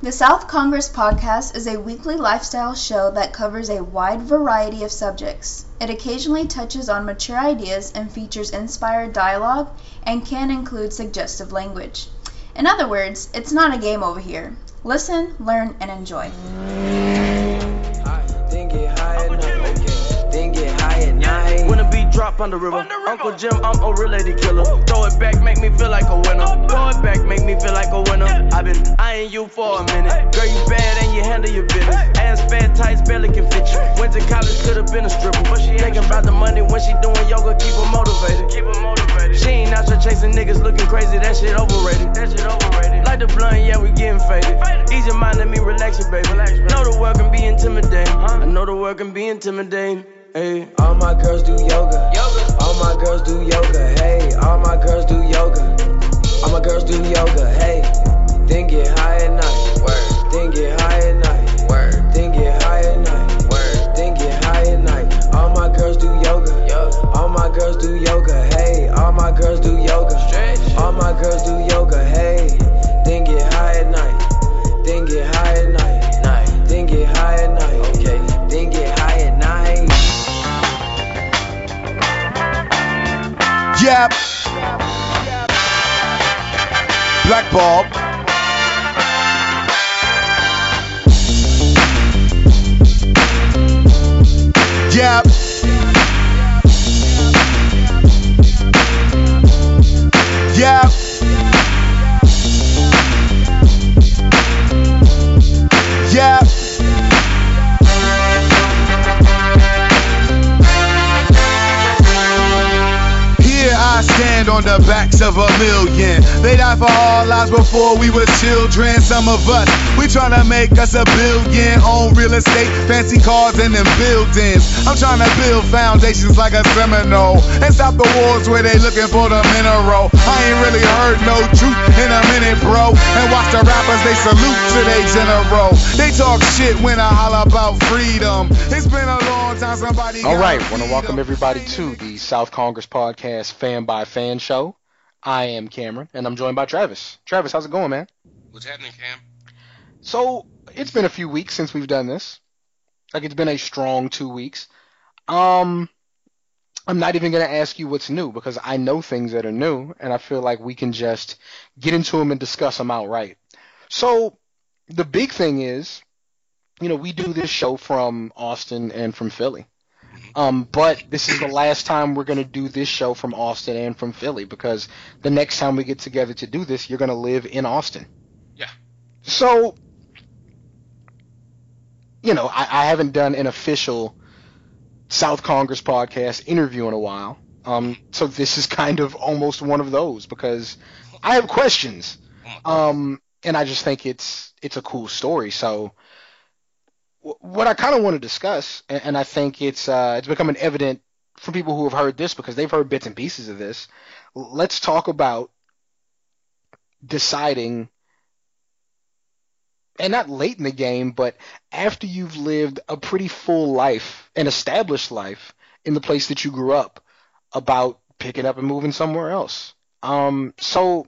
The South Congress podcast is a weekly lifestyle show that covers a wide variety of subjects. It occasionally touches on mature ideas and features inspired dialogue and can include suggestive language. In other words, it's not a game over here. Listen, learn, and enjoy. Drop on the river, Uncle Jim, I'm a real lady killer. Throw it back, make me feel like a winner. Throw it back, make me feel like a winner. I've been eyeing you for a minute. Girl, you bad and you handle your business. Ass fat, tights barely can fit you. Went to college, could've been a stripper. But she thinking about the money when she doing yoga, keep her motivated. Keep her motivated. She ain't out here chasing niggas looking crazy, that shit overrated. That shit overrated. Like the blunt, yeah, we getting faded. Ease your mind, let me relax you, baby. Know the world can be intimidating. I know the world can be intimidating. Hey. All my girls do yoga. All my girls do yoga. Hey, all my girls do yoga. All my girls do yoga. Hey, then get high at night. Word. Then get high at night. Word. Then get high at night. Word. Then get high at night. All my girls do yoga. All my girls do yoga. Yep. Black. Yep. I stand on the backs of a million. They died for our lives before we were children. Some of us, we tryna make us a billion. Own real estate, fancy cars, and them buildings. I'm tryna build foundations like a Seminole. And stop the wars where they looking for the mineral. I ain't really heard no truth in a minute, bro. And watch the rappers, they salute to they general. They talk shit when I holler about freedom. It's been a All gotta want to welcome everybody to the South Congress Podcast Fan by Fan Show. I am Cameron, and I'm joined by Travis. Travis, how's it going, man? What's happening, Cam? So it's been a few weeks since we've done this. Like it's been a strong two weeks. Um, I'm not even gonna ask you what's new because I know things that are new, and I feel like we can just get into them and discuss them outright. So the big thing is, you know, we do this show from Austin and from Philly. Um, but this is the last time we're gonna do this show from Austin and from Philly because the next time we get together to do this, you're gonna live in Austin. Yeah. So, you know, I, I haven't done an official South Congress podcast interview in a while. Um, so this is kind of almost one of those because I have questions. Um, and I just think it's it's a cool story. So what I kind of want to discuss, and, and I think it's uh, it's becoming evident for people who have heard this because they've heard bits and pieces of this. Let's talk about deciding, and not late in the game, but after you've lived a pretty full life, an established life in the place that you grew up, about picking up and moving somewhere else. Um, so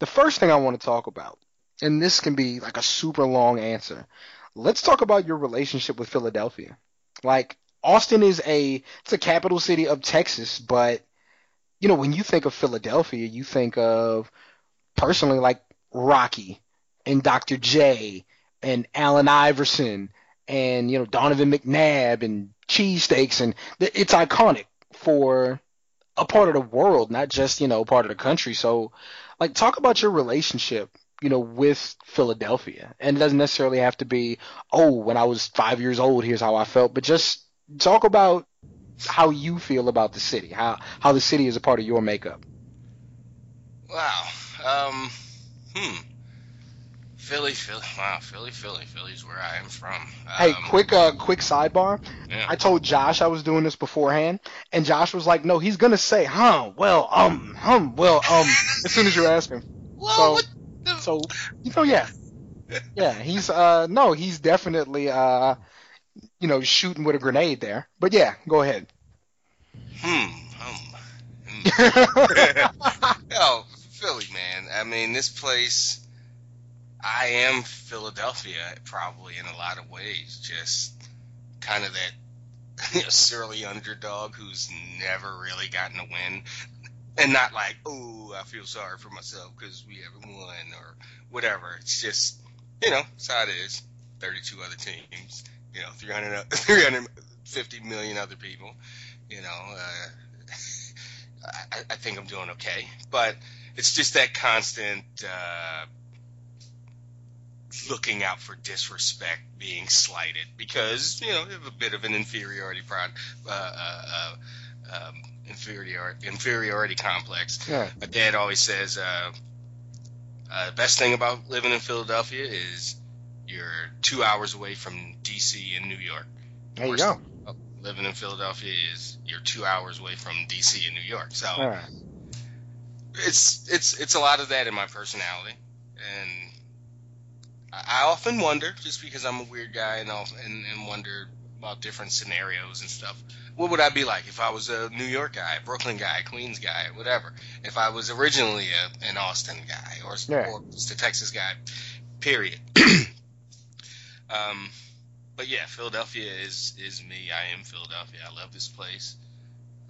the first thing I want to talk about, and this can be like a super long answer. Let's talk about your relationship with Philadelphia. Like Austin is a it's a capital city of Texas, but you know when you think of Philadelphia, you think of personally like Rocky and Dr. J and Allen Iverson and you know Donovan McNabb and cheesesteaks and it's iconic for a part of the world, not just you know part of the country. So like talk about your relationship you know with Philadelphia and it doesn't necessarily have to be oh when I was 5 years old here's how I felt but just talk about how you feel about the city how how the city is a part of your makeup Wow. Um. Hmm. Philly, Philly. Wow, Philly, Philly, Philly's where I am from. Um, hey quick uh quick sidebar Yeah. I told Josh I was doing this beforehand and Josh was like no he's going to say huh well um hum well um as soon as you ask him Well, so- what so you know yeah yeah he's uh no he's definitely uh you know shooting with a grenade there but yeah go ahead Hmm. Hmm. oh, Philly, man. I mean, this place. I am Philadelphia probably in a lot of ways. Just kind of that you know, surly underdog who's never really gotten a win. And not like, oh, I feel sorry for myself because we haven't won or whatever. It's just, you know, it's how it is. 32 other teams, you know, 300, 350 million other people. You know, uh, I, I think I'm doing okay. But it's just that constant uh, looking out for disrespect, being slighted because you know you have a bit of an inferiority prod, uh, uh, uh, um, inferiority inferiority complex. Yeah. My dad always says uh, uh, the best thing about living in Philadelphia is you're two hours away from D.C. and New York. There you go. thing Living in Philadelphia is you're two hours away from D.C. and New York. So right. it's it's it's a lot of that in my personality, and I I often wonder, just because I'm a weird guy, and I'll- and, and wonder about different scenarios and stuff. What would I be like if I was a New York guy, Brooklyn guy, Queens guy, whatever? If I was originally a, an Austin guy or, Yeah. or just a Texas guy, period. um, but yeah, Philadelphia is is me. I am Philadelphia. I love this place.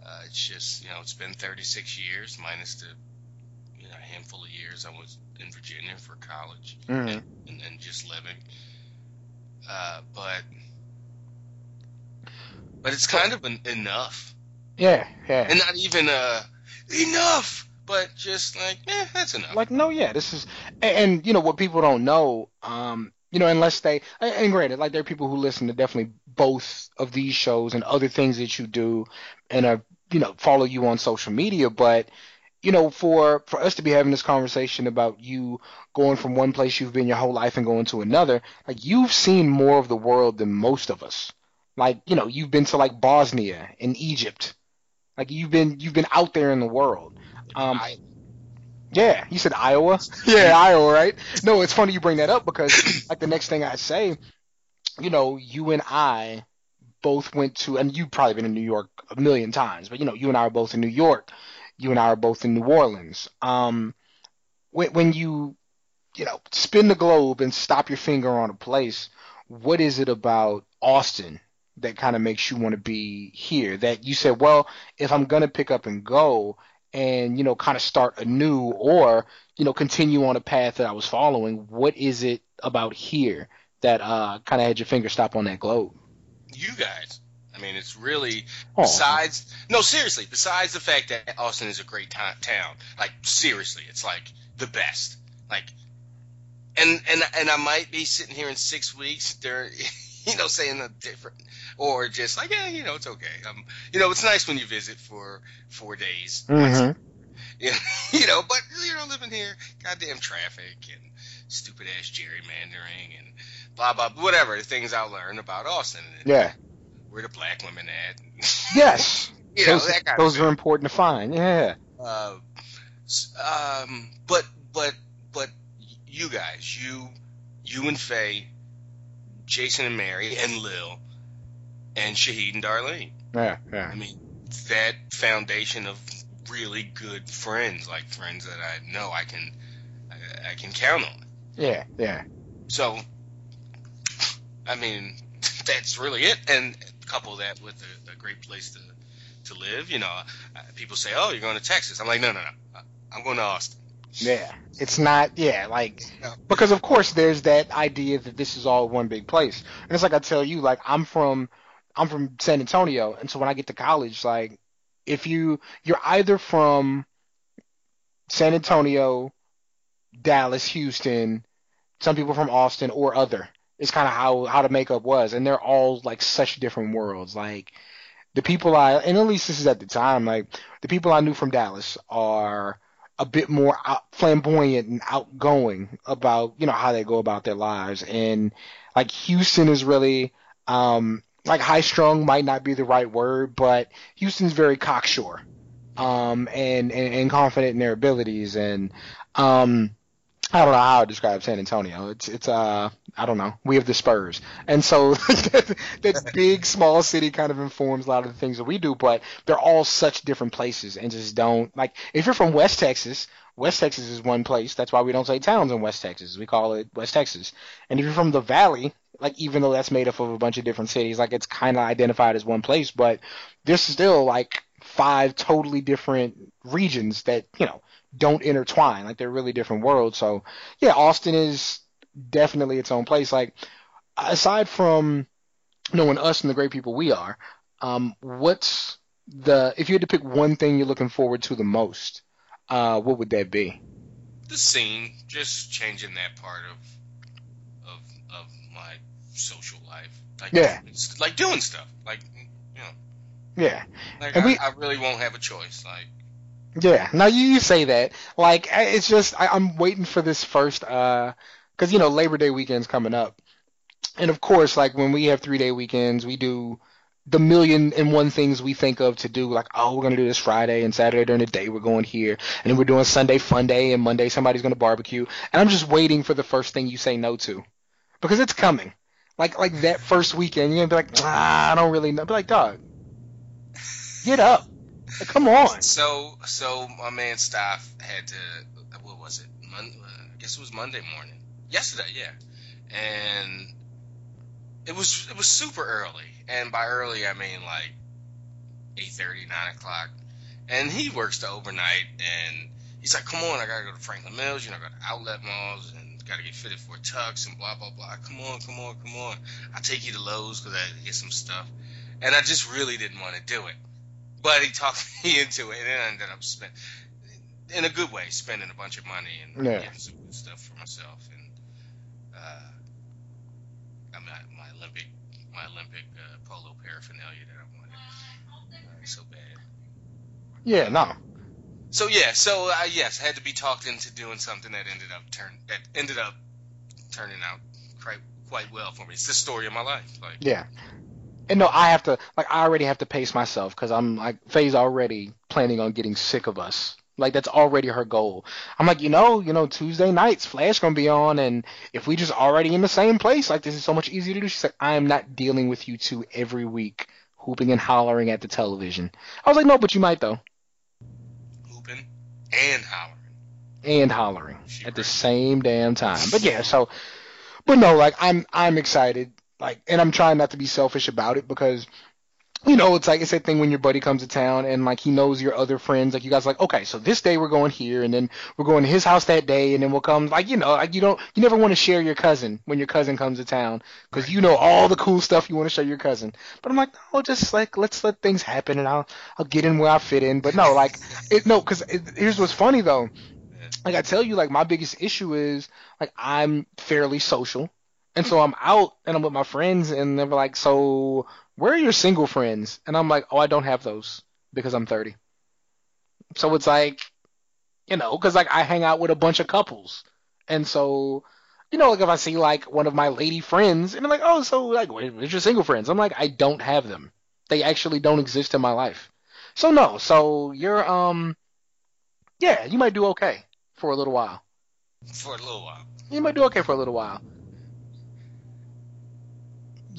Uh, it's just you know it's been 36 years minus the you know handful of years I was in Virginia for college Mhm. and, and, and just living. Uh, but but it's kind of an, enough, Yeah, yeah. and not even uh enough, but just like eh, that's enough. like no yeah this is and, and you know what people don't know um you know unless they and granted like there are people who listen to definitely both of these shows and other things that you do and uh you know follow you on social media but you know for for us to be having this conversation about you going from one place you've been your whole life and going to another like you've seen more of the world than most of us like you know you've been to like Bosnia and Egypt like you've been you've been out there in the world um I, yeah, you said Iowa. Yeah, Iowa, right? No, it's funny you bring that up because like the next thing I say, you know, you and I both went to, and you've probably been in New York a million times, but you know, you and I are both in New York. You and I are both in New Orleans. Um, when when you, you know, spin the globe and stop your finger on a place, what is it about Austin that kind of makes you want to be here? That you said, well, if I'm gonna pick up and go, and you know kind of start anew or you know continue on a path that I was following what is it about here that uh kind of had your finger stop on that globe you guys. I mean, it's really oh besides no seriously. Besides the fact that Austin is a great ti- town, like seriously, it's like the best. Like, and and and I might be sitting here in six weeks, there, you know, saying a different, or just like, yeah, you know, it's okay. Um, you know, it's nice when you visit for four days. Mm-hmm. Yeah, you know, but you know, living here, goddamn traffic and stupid ass gerrymandering and blah blah, whatever the things I learned about Austin. Yeah where the black women at. yes you know, those, that kind those are important to find yeah uh, um, but but but you guys, you you and Faye, Jason and Mary and Lil, and Shahid and Darlene. yeah yeah I mean, that foundation of really good friends, like friends that I know I can I, I can count on. yeah yeah So, I mean, that's really it. And couple that with a, a great place to to live. You know, uh, people say, "Oh, you're going to Texas." I'm like, "No, no, no. I'm going to Austin." Yeah. It's not yeah like because of course there's that idea that this is all one big place. And it's like i tell you like i'm from i'm from san antonio. And so when i get to college like if you you're either from san antonio dallas houston some people from austin or other it's kind of how how the makeup was. And they're all like such different worlds. Like the people i and at least this is at the time like the people i knew from dallas are a bit more flamboyant and outgoing about you know how they go about their lives. And like Houston is really um like high strung might not be the right word but Houston's very cocksure um and, and and confident in their abilities. And um I don't know how to describe San Antonio. It's it's uh I don't know. We have the Spurs, and so that big small city kind of informs a lot of the things that we do. But they're all such different places, and just don't like. If you're from West Texas, West Texas is one place. That's why we don't say towns in West Texas. We call it West Texas. And if you're from the Valley, like even though that's made up of a bunch of different cities, like it's kind of identified as one place, but there's still like five totally different regions that you know don't intertwine. Like they're really different worlds. So yeah, Austin is definitely its own place. Like aside from knowing us and the great people we are, um, what's the if you had to pick one thing you're looking forward to the most, uh, what would that be? The scene, just changing that part of of of my social life. Like, Yeah. like doing stuff. Like you know, Yeah. like And I, we- I really won't have a choice. Like Yeah, now you, you say that. Like, it's just, I, I'm waiting for this first, uh, cause, you know, Labor Day weekend's coming up. And of course, like, when we have three day weekends, we do the million and one things we think of to do. Like, oh, we're to do this Friday and Saturday during the day, we're going here. And then we're doing Sunday fun day and Monday somebody's to barbecue. And I'm just waiting for the first thing you say no to. Because it's coming. Like, like that first weekend, you're to be like, ah, I don't really know. Be like, dog, get up. Come on. so so my man Staff had to what was it? Mon- uh, I guess it was Monday morning. Yesterday, yeah. And it was it was super early, and by early I mean like eight thirty, nine o'clock. And he works the overnight, and he's like, "Come on, I gotta go to Franklin Mills. You know, I got to outlet malls and gotta get fitted for tux and blah blah blah. Come on, come on, come on. I'll take you to Lowe's because I get some stuff." And I just really didn't want to do it, but he talked me into it, and I ended up spending, in a good way, spending a bunch of money and Yeah. getting some good stuff for myself and. Uh, I mean, my Olympic, my Olympic uh, polo paraphernalia that I wanted. Uh, so bad. Yeah, no. So yeah, so uh, yes, I had to be talked into doing something that ended up turn that ended up turning out quite quite well for me. It's the story of my life. Like Yeah. And no, I have to like I already have to pace myself because I'm like Faye's already planning on getting sick of us. Like that's already her goal. I'm like, you know, you know, Tuesday nights, Flash gonna be on, and if we just already in the same place, like this is so much easier to do. She's like, I am not dealing with you two every week, hooping and hollering at the television. I was like, no, but you might though, hooping and hollering. and hollering She at the same damn time. But yeah, so, but no, like I'm I'm excited, like, and I'm trying not to be selfish about it because, you know, it's like it's that thing when your buddy comes to town and like he knows your other friends, like you guys, are like, okay, so this day we're going here, and then we're going to his house that day, and then we'll come, like, you know, like you don't, you never want to share your cousin when your cousin comes to town because you know all the cool stuff you want to show your cousin. But I'm like, no, just like let's let things happen, and I'll I'll get in where I fit in. But no, like, it, no, because here's what's funny though like I tell you, like my biggest issue is like I'm fairly social, and so I'm out and I'm with my friends, and they're like, "So where are your single friends?" And I'm like, "Oh, I don't have those because I'm 30." So it's like, you know, because like I hang out with a bunch of couples, and so. You know, like if I see like one of my lady friends, and I'm like, oh, so like, where- where's your single friends? I'm like, I don't have them. They actually don't exist in my life. So no, so you're um, yeah, you might do okay for a little while. For a little while. You might do okay for a little while.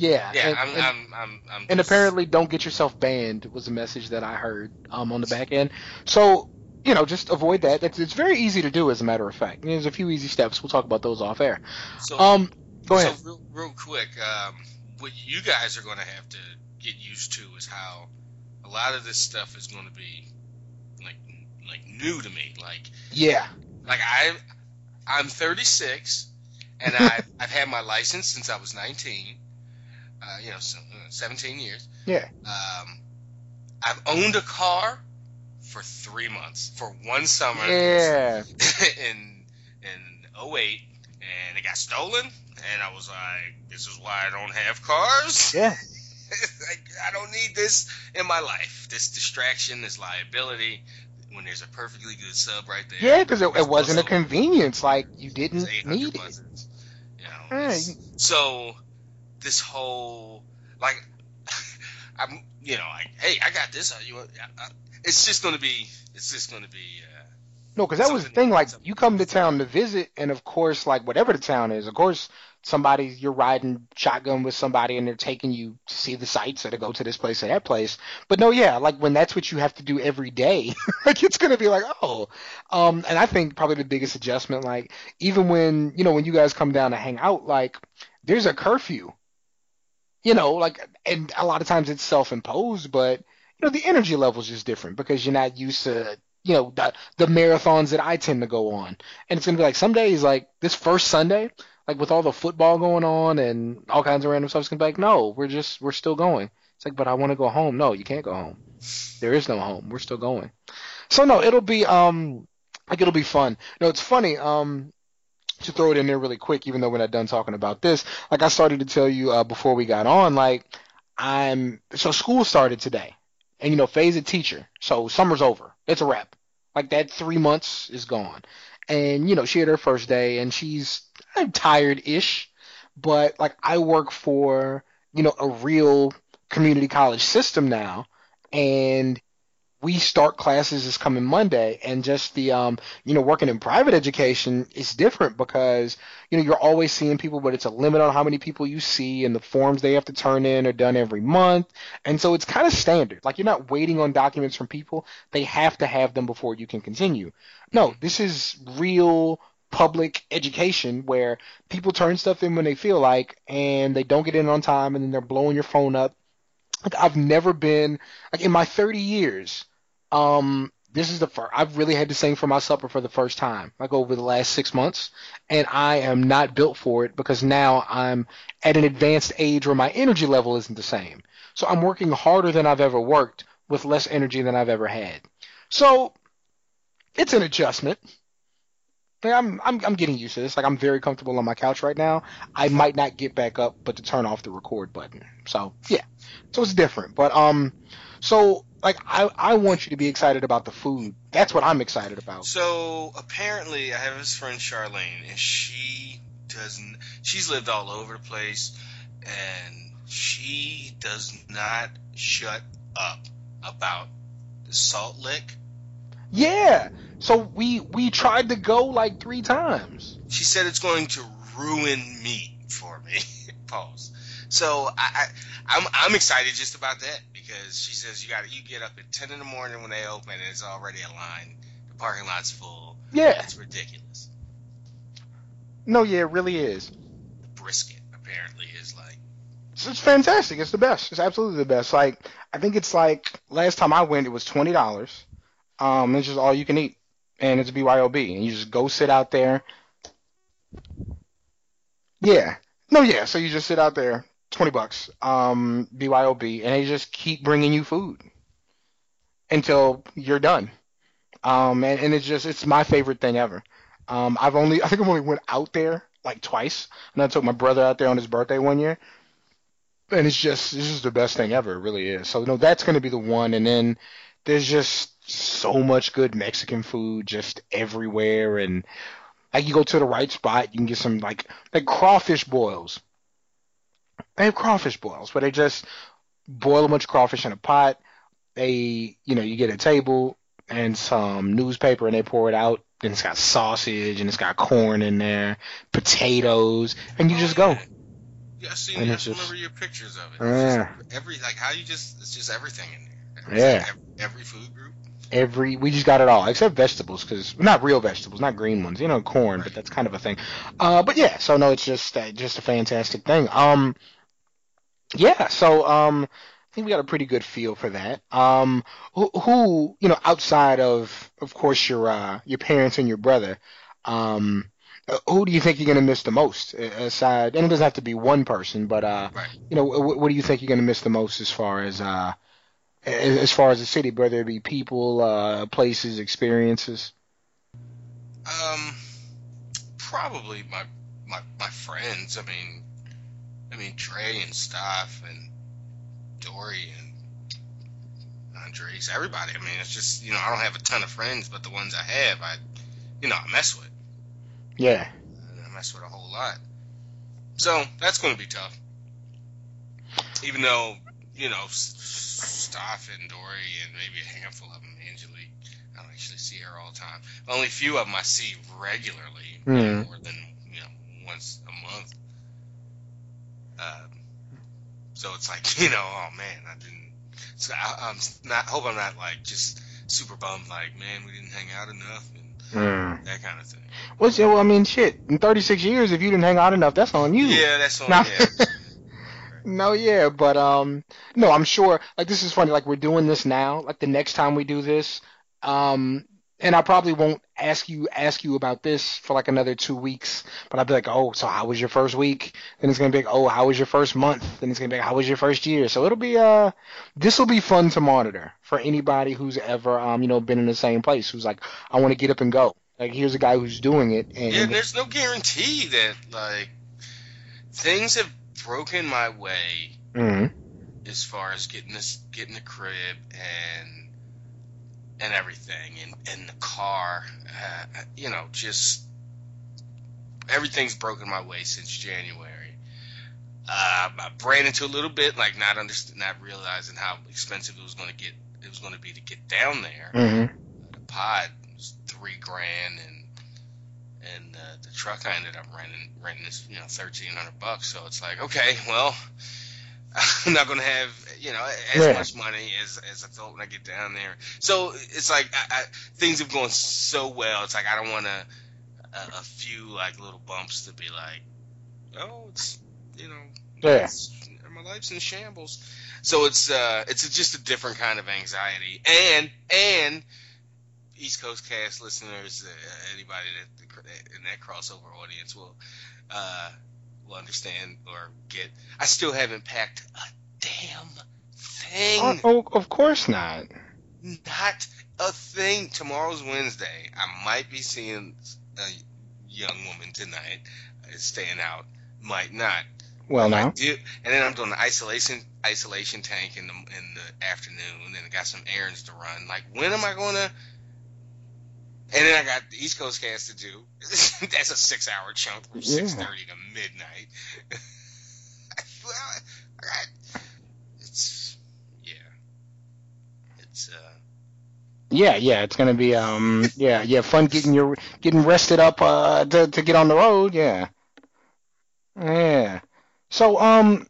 Yeah. Yeah, and, I'm, and, I'm, I'm, I'm. and just- apparently, don't get yourself banned was a message that I heard um, on the back end. So, you know, just avoid that. It's, it's very easy to do, as a matter of fact. There's a few easy steps. We'll talk about those off air. So, Um, go ahead. So real, real quick, um, what you guys are going to have to get used to is how a lot of this stuff is going to be like like new to me. Like Yeah. like I I'm 36 and I've I've had my license since I was 19. Uh, you know, so, uh, 17 years. Yeah. Um, I've owned a car for three months for one summer Yeah. in in 08 and it got stolen and I was like this is why I don't have cars Yeah. like, I don't need this in my life this distraction this liability when there's a perfectly good sub right there Yeah, because it, it wasn't a convenience. Like, you didn't need it. you know, Yeah, so this whole like I'm you know like hey I got this uh, you I- I- it's just gonna be it's just gonna be uh, No, because that was the thing. Like, you come to town to visit, and of course, like whatever the town is, of course, somebody you're riding shotgun with somebody, and they're taking you to see the sights or to go to this place or that place. But no, yeah, like when that's what you have to do every day, like it's gonna be like, oh. Um, and I think probably the biggest adjustment, like even when you know when you guys come down to hang out, like there's a curfew. You know, like, and a lot of times it's self-imposed, but you know the energy level is just different because you're not used to you know the the marathons that I tend to go on, and it's gonna be like some days like this first Sunday, like with all the football going on and all kinds of random stuff, it's gonna be like no, we're just we're still going. It's like, but I want to go home. No, you can't go home. There is no home. We're still going. So no, it'll be um like it'll be fun. No, it's funny. Um, to throw it in there really quick, even though we're not done talking about this, like I started to tell you uh, before we got on, like I'm so school started today, and you know, Faye's a teacher, so summer's over. It's a wrap. Like that three months is gone, and you know, she had her first day, and she's I'm tired-ish, but like I work for you know a real community college system now, and we start classes this coming Monday, and just the um, you know, working in private education is different because you know you're always seeing people, but it's a limit on how many people you see, and the forms they have to turn in are done every month, and so it's kind of standard. Like you're not waiting on documents from people; they have to have them before you can continue. No, this is real public education where people turn stuff in when they feel like, and they don't get in on time, and then they're blowing your phone up. Like I've never been like in my 30 years um this is the first I've really had to sing for my supper for the first time like over the last 6 months and I am not built for it because now I'm at an advanced age where my energy level isn't the same. So I'm working harder than I've ever worked with less energy than I've ever had. So it's an adjustment. Like, I'm I'm I'm getting used to this. Like I'm very comfortable on my couch right now. I might not get back up but to turn off the record button. So, yeah. So it's different. But um so like I I want you to be excited about the food. That's what I'm excited about. So apparently, I have this friend Charlene, and she doesn't. She's lived all over the place, and she does not shut up about the Salt Lick. Yeah. So we we tried to go like 3 times. She said it's going to ruin me for me. Pause. So I, I I'm I'm excited just about that because she says you got you get up at ten in the morning when they open and it's already a line. The parking lot's full. Yeah. It's ridiculous. No, yeah, it really is. The brisket apparently is like It's, it's fantastic. It's the best. It's absolutely the best. Like I think it's like last time I went, it was twenty dollars. Um, it's just all you can eat, and it's BYOB, and you just go sit out there. Yeah. No, yeah. So you just sit out there, twenty bucks. Um, BYOB, and they just keep bringing you food until you're done. Um, and, and it's just it's my favorite thing ever. Um, I've only I think I've only went out there like twice, and I took my brother out there on his birthday one year and it's just this is the best thing ever. It really is. So no, that's going to be the one. And then there's just so much good Mexican food just everywhere, and like you go to the right spot, you can get some like like crawfish boils. They have crawfish boils, where they just boil a bunch of crawfish in a pot. They, you know, you get a table and some newspaper, and they pour it out. and it's got sausage and it's got corn in there, potatoes, and you oh, just go. Yeah, I've seen. It's just remember your pictures of it. It's Yeah. just every like how you just it's just everything in there. It's Yeah. like every, every food group. Every we just got it all except vegetables because not real vegetables not green ones you know corn but that's kind of a thing. Uh but yeah so no it's just uh, just a fantastic thing. Um yeah so um I think we got a pretty good feel for that. Um who, who you know outside of of course your uh your parents and your brother um uh, who do you think you're gonna miss the most uh, aside and it doesn't have to be one person but uh Right. you know what, what do you think you're gonna miss the most as far as uh as far as the city, whether it be people, uh, places, experiences. Um, probably my my my friends. I mean, I mean Trey and stuff and Dory and Andres. Everybody. I mean, it's just you know I don't have a ton of friends, but the ones I have, I you know I mess with. Yeah. I mess with a whole lot. So that's going to be tough. Even though, you know, Staff and Dory and maybe a handful of them, Angelique, I don't actually see her all the time. Only a few of them I see regularly, Hmm. more than you know once a month. Um, so it's like you know, oh man, I didn't. So I, I'm not. Hope I'm not like just super bummed. Like man, we didn't hang out enough and Mm. that kind of thing. What's well, I mean, shit. In 36 years, if you didn't hang out enough, that's on you. Yeah, that's on. Nah. Yeah. No, yeah, but um, no, I'm sure. Like this is funny. Like we're doing this now. Like the next time we do this, um, and I probably won't ask you ask you about this for like another two weeks. But I'll be like, oh, so how was your first week? Then it's gonna be like, oh, how was your first month? Then it's gonna be like, how was your first year? So it'll be uh, this will be fun to monitor for anybody who's ever um, you know, been in the same place. Who's like, I want to get up and go. Like here's a guy who's doing it, and Yeah, there's no guarantee that like things have broken my way Mhm. as far as getting this getting the crib and and everything and and the car uh, you know just everything's broken my way since January uh, I ran into a little bit like not underst- not realizing how expensive it was going to get it was going to be to get down there Mhm. the pod was three grand and and uh, the truck I ended up renting renting is you know thirteen hundred bucks. So it's like okay, well, I'm not gonna have you know as Yeah. much money as as I thought when I get down there. So it's like I, I, things have gone so well. It's like I don't want to a, a few like little bumps to be like, oh, it's you know, Yeah. my life's in shambles. So it's uh it's just a different kind of anxiety and and East Coast cast listeners, uh, anybody that in that crossover audience will uh, will understand or get. I still haven't packed a damn thing. Oh, oh, of course not. Not a thing. Tomorrow's Wednesday. I might be seeing a young woman tonight. uh, Staying out. Might not. Well, now. do, and then I'm doing the isolation isolation tank in the in the afternoon, and I got some errands to run. Like, when am I gonna? And then I got the East Coast cast to do. That's a six hour chunk from Yeah. six thirty to midnight. well, I got, it's yeah, it's uh. Yeah, yeah, it's gonna be um, yeah, yeah, fun getting your getting rested up uh to to get on the road. Yeah, yeah. So um,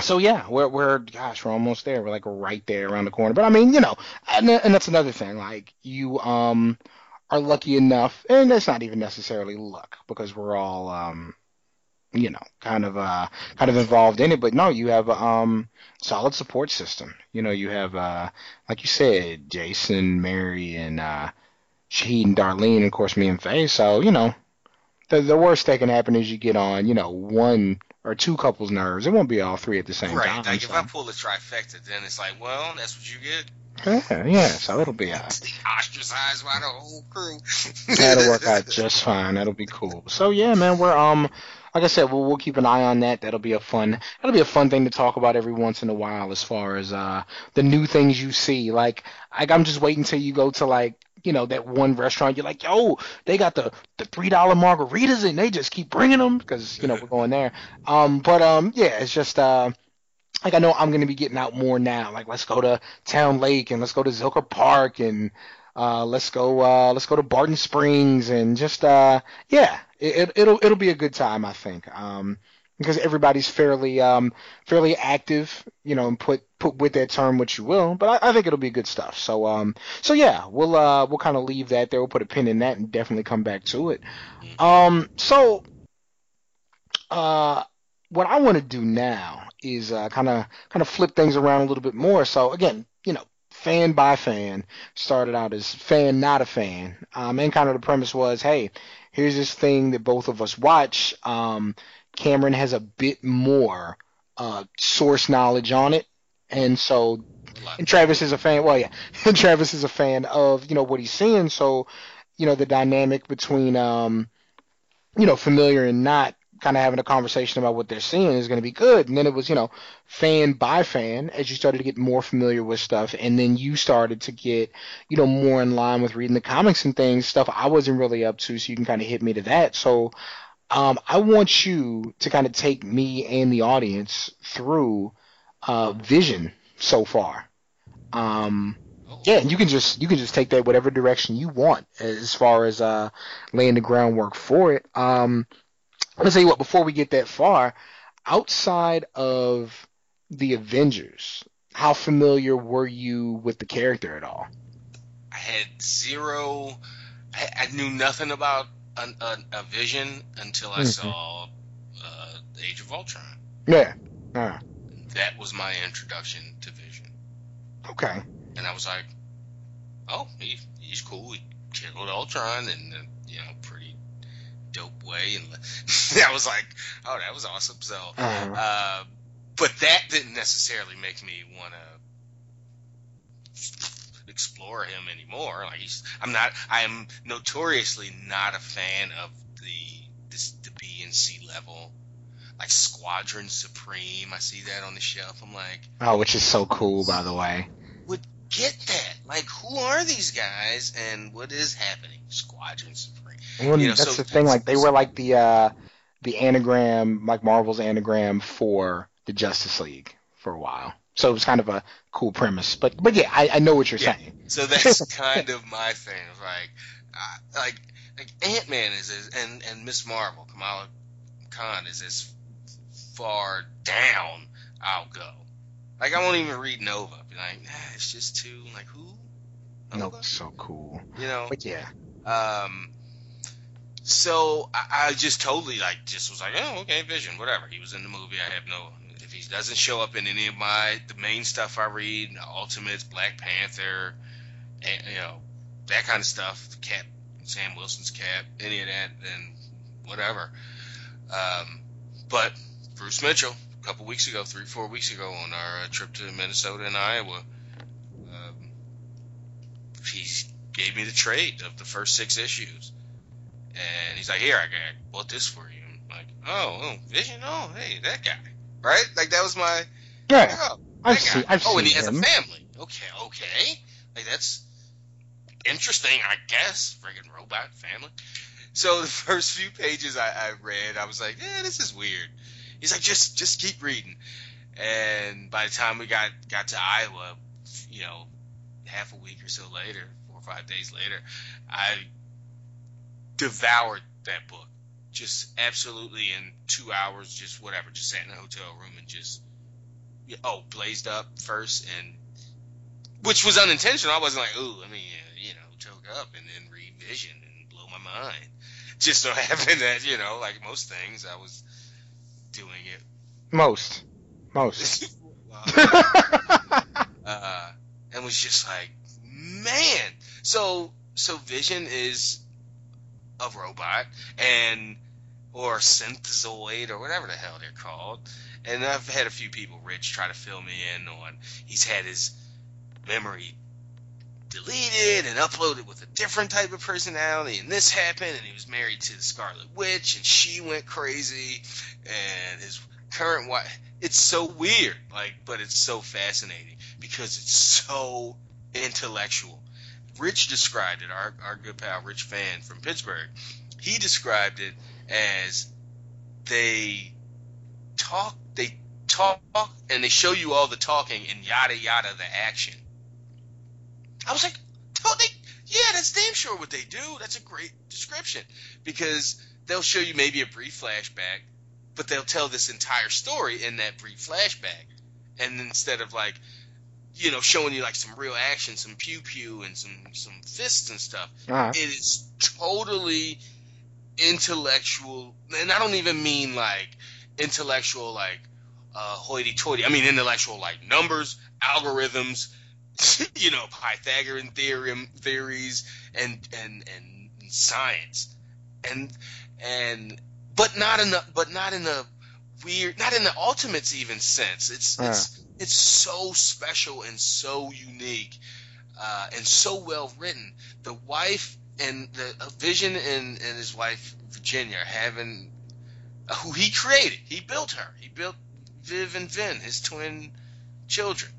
so yeah, we're we're gosh, we're almost there. We're like right there around the corner. But I mean, you know, and and that's another thing. Like you um are lucky enough, and that's not even necessarily luck because we're all um, you know, kind of uh kind of involved in it. But no, you have a um solid support system. You know, you have uh like you said, Jason, Mary, and uh, Shaheed and Darlene, and of course me and Faye. So you know, the the worst that can happen is you get on, you know, one or two couples' nerves. It won't be all three at the same Right, time. like if I pull the trifecta, then it's like, well, that's what you get. yeah, yeah, so it'll be uh, Ostracized by the whole crew. that'll work out just fine. That'll be cool. So yeah, man, we're um, like I said, we'll we'll keep an eye on that. That'll be a fun. That'll be a fun thing to talk about every once in a while, as far as uh the new things you see. Like, like I'm just waiting till you go to like. You know that one restaurant. You're like, yo, they got the the three dollar margaritas, and they just keep bringing them because you know we're going there. Um, but um, yeah, it's just uh, like I know I'm gonna be getting out more now. Like let's go to Town Lake and let's go to Zilker Park and uh, let's go uh, let's go to Barton Springs and just uh, yeah, it, it'll it'll be a good time I think. Um, because everybody's fairly um fairly active, you know, and put put with that term what you will, but I, I think it'll be good stuff. So um so yeah, we'll uh we'll kind of leave that there. We'll put a pin in that and definitely come back to it. Um so uh what I want to do now is kind of kind of flip things around a little bit more. So again, you know, fan by fan, started out as fan not a fan, um, and kind of the premise was, hey, here's this thing that both of us watch. Um, Cameron has a bit more uh, source knowledge on it, and so and Travis is a fan. Well, yeah, Travis is a fan of you know what he's seeing. So, you know, the dynamic between um, you know, familiar and not kind of having a conversation about what they're seeing is going to be good. And then it was, you know, fan by fan as you started to get more familiar with stuff, and then you started to get, you know, more in line with reading the comics and things, stuff I wasn't really up to. So you can kind of hit me to that. So. Um, I want you to kind of take me and the audience through uh, Vision so far. Um, Oh. Yeah, and you can just you can just take that whatever direction you want as far as uh, laying the groundwork for it. Um, let's tell you what. Before we get that far, outside of the Avengers, how familiar were you with the character at all? I had zero. I, I knew nothing about a, a, a Vision until I Mhm. saw uh, Age of Ultron. Yeah. Uh, That was my introduction to Vision, okay. and I was like, "Oh, he, he's cool. He killed Ultron in a you know pretty dope way." And I was like, "Oh, that was awesome." So, Uh, uh, but that didn't necessarily make me want to explore him anymore. Like he's, I'm not. I am notoriously not a fan of the this the B and C level, like Squadron Supreme. I see that on the shelf. I'm like, oh, which is so cool, by the way. would get that. Like, who are these guys and what is happening? Squadron Supreme. Well, You know, that's so- the thing. Like they were like the uh, the anagram, like Marvel's anagram for the Justice League for a while. So it was kind of a cool premise. But but yeah, I, I know what you're Yeah. saying. So that's kind of my thing. Like, uh, like, like Ant Man is, as, and and Miss Marvel, Kamala Khan is as far down I'll go. Like I won't even read Nova. Be like, nah, it's just too like who? No, Nova? it's so cool. You know. But yeah, Um. So I, I just totally like just was like, oh okay, Vision, whatever. He was in the movie. I have no. Doesn't show up in any of my the main stuff I read, Ultimates, Black Panther, and you know that kind of stuff, Cap, Sam Wilson's Cap, any of that, then whatever. Um, but Bruce Mitchell, a couple weeks ago, three four weeks ago, on our uh, trip to Minnesota and Iowa, um, he gave me the trade of the first six issues. And he's like, "Here, I got bought this for you." I'm like, "Oh, oh, Vision, oh, hey, that guy, right?" Like that was my, yeah. oh, I've seen- I've oh, and he seen has a family. Okay, okay, like that's interesting, I guess. Friggin' robot family. So the first few pages I, I read, I was like, "Yeah, this is weird." He's like, "Just, just keep reading." And by the time we got got to Iowa, you know, half a week or so later, four or five days later, I devoured that book. Just absolutely in two hours, just whatever, just sat in a hotel room and just, oh, blazed up first, and which was unintentional. I wasn't like, ooh, let me, uh, you know, choke up and then read Vision and blow my mind. Just so happened that, you know, like most things, I was doing it. Most, most. uh, and was just like, man. So so Vision is a robot and or synthezoid or whatever the hell they're called. And I've had a few people, Rich, try to fill me in on he's had his memory deleted and uploaded with a different type of personality and this happened and he was married to the Scarlet Witch and she went crazy and his current wife it's so weird like but it's so fascinating because it's so intellectual rich described it our, our good pal rich fan from pittsburgh he described it as they talk they talk and they show you all the talking and yada yada the action i was like don't they yeah that's damn sure what they do that's a great description because they'll show you maybe a brief flashback but they'll tell this entire story in that brief flashback. And instead of like, you know, showing you like some real action, some pew pew and some some fists and stuff, Uh-huh. it is totally intellectual. And I don't even mean like intellectual like uh, hoity-toity. I mean intellectual like numbers, algorithms, you know, Pythagorean theorem theories and and and science, and and but not in the but not in the weird, not in the ultimates even sense. It's it's it's so special and so unique, uh, and so well written. The wife and the Vision and and his wife Virginia having who he created. He built her. He built Viv and Vin, his twin children,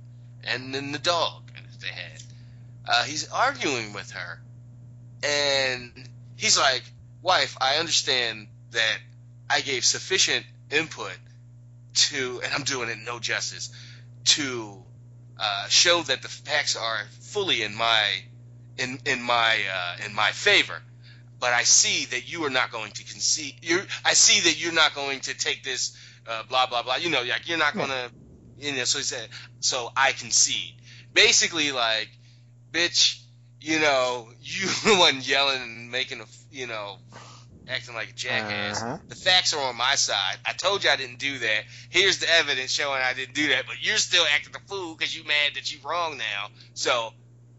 and then the dog that they had. Uh, he's arguing with her, and he's like, "Wife, I understand that I gave sufficient input to, and I'm doing it no justice, to uh, show that the facts are fully in my in in my uh, in my favor. But I see that you are not going to concede. You, I see that you're not going to take this, uh, blah blah blah. You know, like you're not gonna, you know. So he said, so I concede. Basically, like, bitch, you know, you the one yelling and making a, you know, acting like a jackass. Uh-huh. The facts are on my side. I told you I didn't do that. Here's the evidence showing I didn't do that, but you're still acting the fool because you mad that you're wrong now. So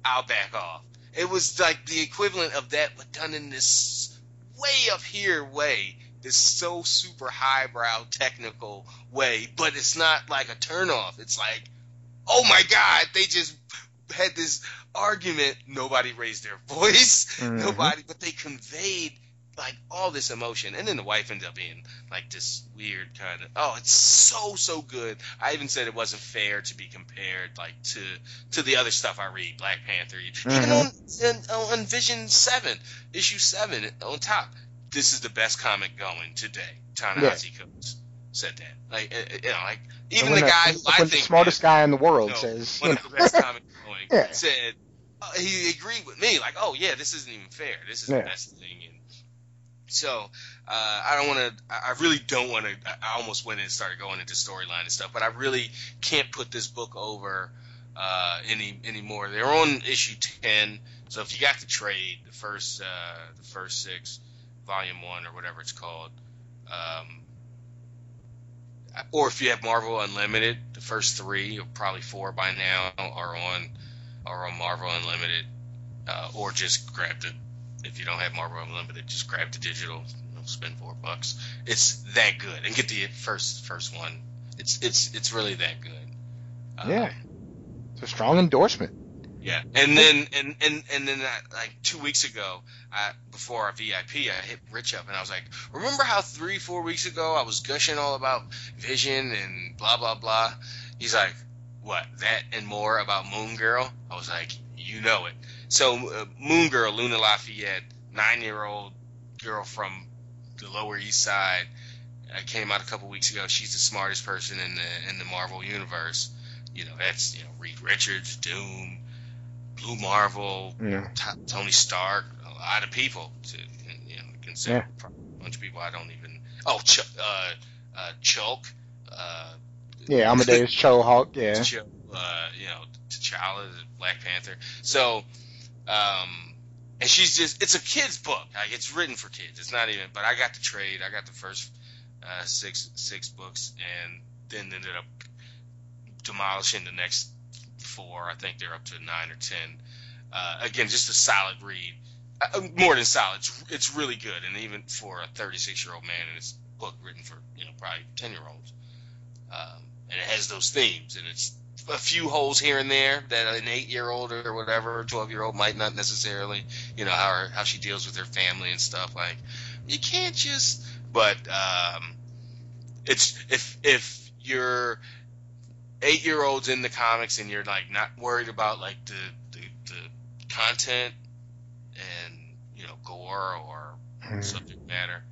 I'll back off. It was like the equivalent of that, but done in this way up here way. This so super highbrow technical way, but it's not like a turnoff. It's like, oh my god, they just had this argument. Nobody raised their voice. Mhm. Nobody, but they conveyed like all this emotion, and then the wife ended up being like this weird kind of. Oh, it's so so good. I even said it wasn't fair to be compared like to to the other stuff I read, Black Panther, even on, on on Vision Seven, issue seven on top. This is the best comic going today. Ta-Nehisi Coates said that. Like uh, you know, like even the guy who I think the smartest guy in the world no, says, one you of know, the best comics going Yeah. said uh, he agreed with me like oh yeah this isn't even fair this is Yeah. the best thing and so uh, I don't want to I really don't want to I almost went and started going into storyline and stuff but I really can't put this book over uh, any anymore. They're on issue 10 so if you got the trade the first uh, the first six volume one or whatever it's called um, or if you have Marvel Unlimited, the first three or probably four by now are on are on Marvel Unlimited, uh, or just grab the if you don't have Marvel Unlimited, just grab the digital, you know, spend four bucks. It's that good, and get the first first one. It's it's it's really that good. Um, yeah, it's a strong endorsement. yeah, and then and and and then that, like two weeks ago, I, before our VIP, I hit Rich up and I was like, "Remember how three four weeks ago I was gushing all about Vision and blah blah blah?" He's like, "What? That and more about Moon Girl?" I was like, "You know it." So uh, Moon Girl, Lunella Lafayette, nine year old girl from the Lower East Side, uh, came out a couple weeks ago. She's the smartest person in the in the Marvel universe. You know, that's you know Reed Richards, Doom, Blue Marvel, Yeah. T- Tony Stark, a lot of people to you know consider a bunch of people I don't even. Oh, Ch- uh, uh, Chulk, uh, Yeah, Amadeus Cho Hawk. Yeah, Ch- uh, you know, T'Challa, Black Panther. So, um, and she's just, it's a kid's book. Like, it's written for kids. It's not even, but I got the trade. I got the first uh, six six books and then ended up demolishing the next four. I think they're up to nine or ten. Uh, again, just a solid read. Uh, more than solid. It's, it's really good. And even for a 36 year old man, and it's book written for, you know, probably 10 year olds. Um, and it has those themes, and it's a few holes here and there that an eight year old or whatever, 12 year old might not necessarily, you know, how her, how she deals with her family and stuff. Like, you can't just, but, um, it's, if, if you're eight year olds in the comics and you're like not worried about like the, the, the content and, you know, gore or Hmm. subject matter,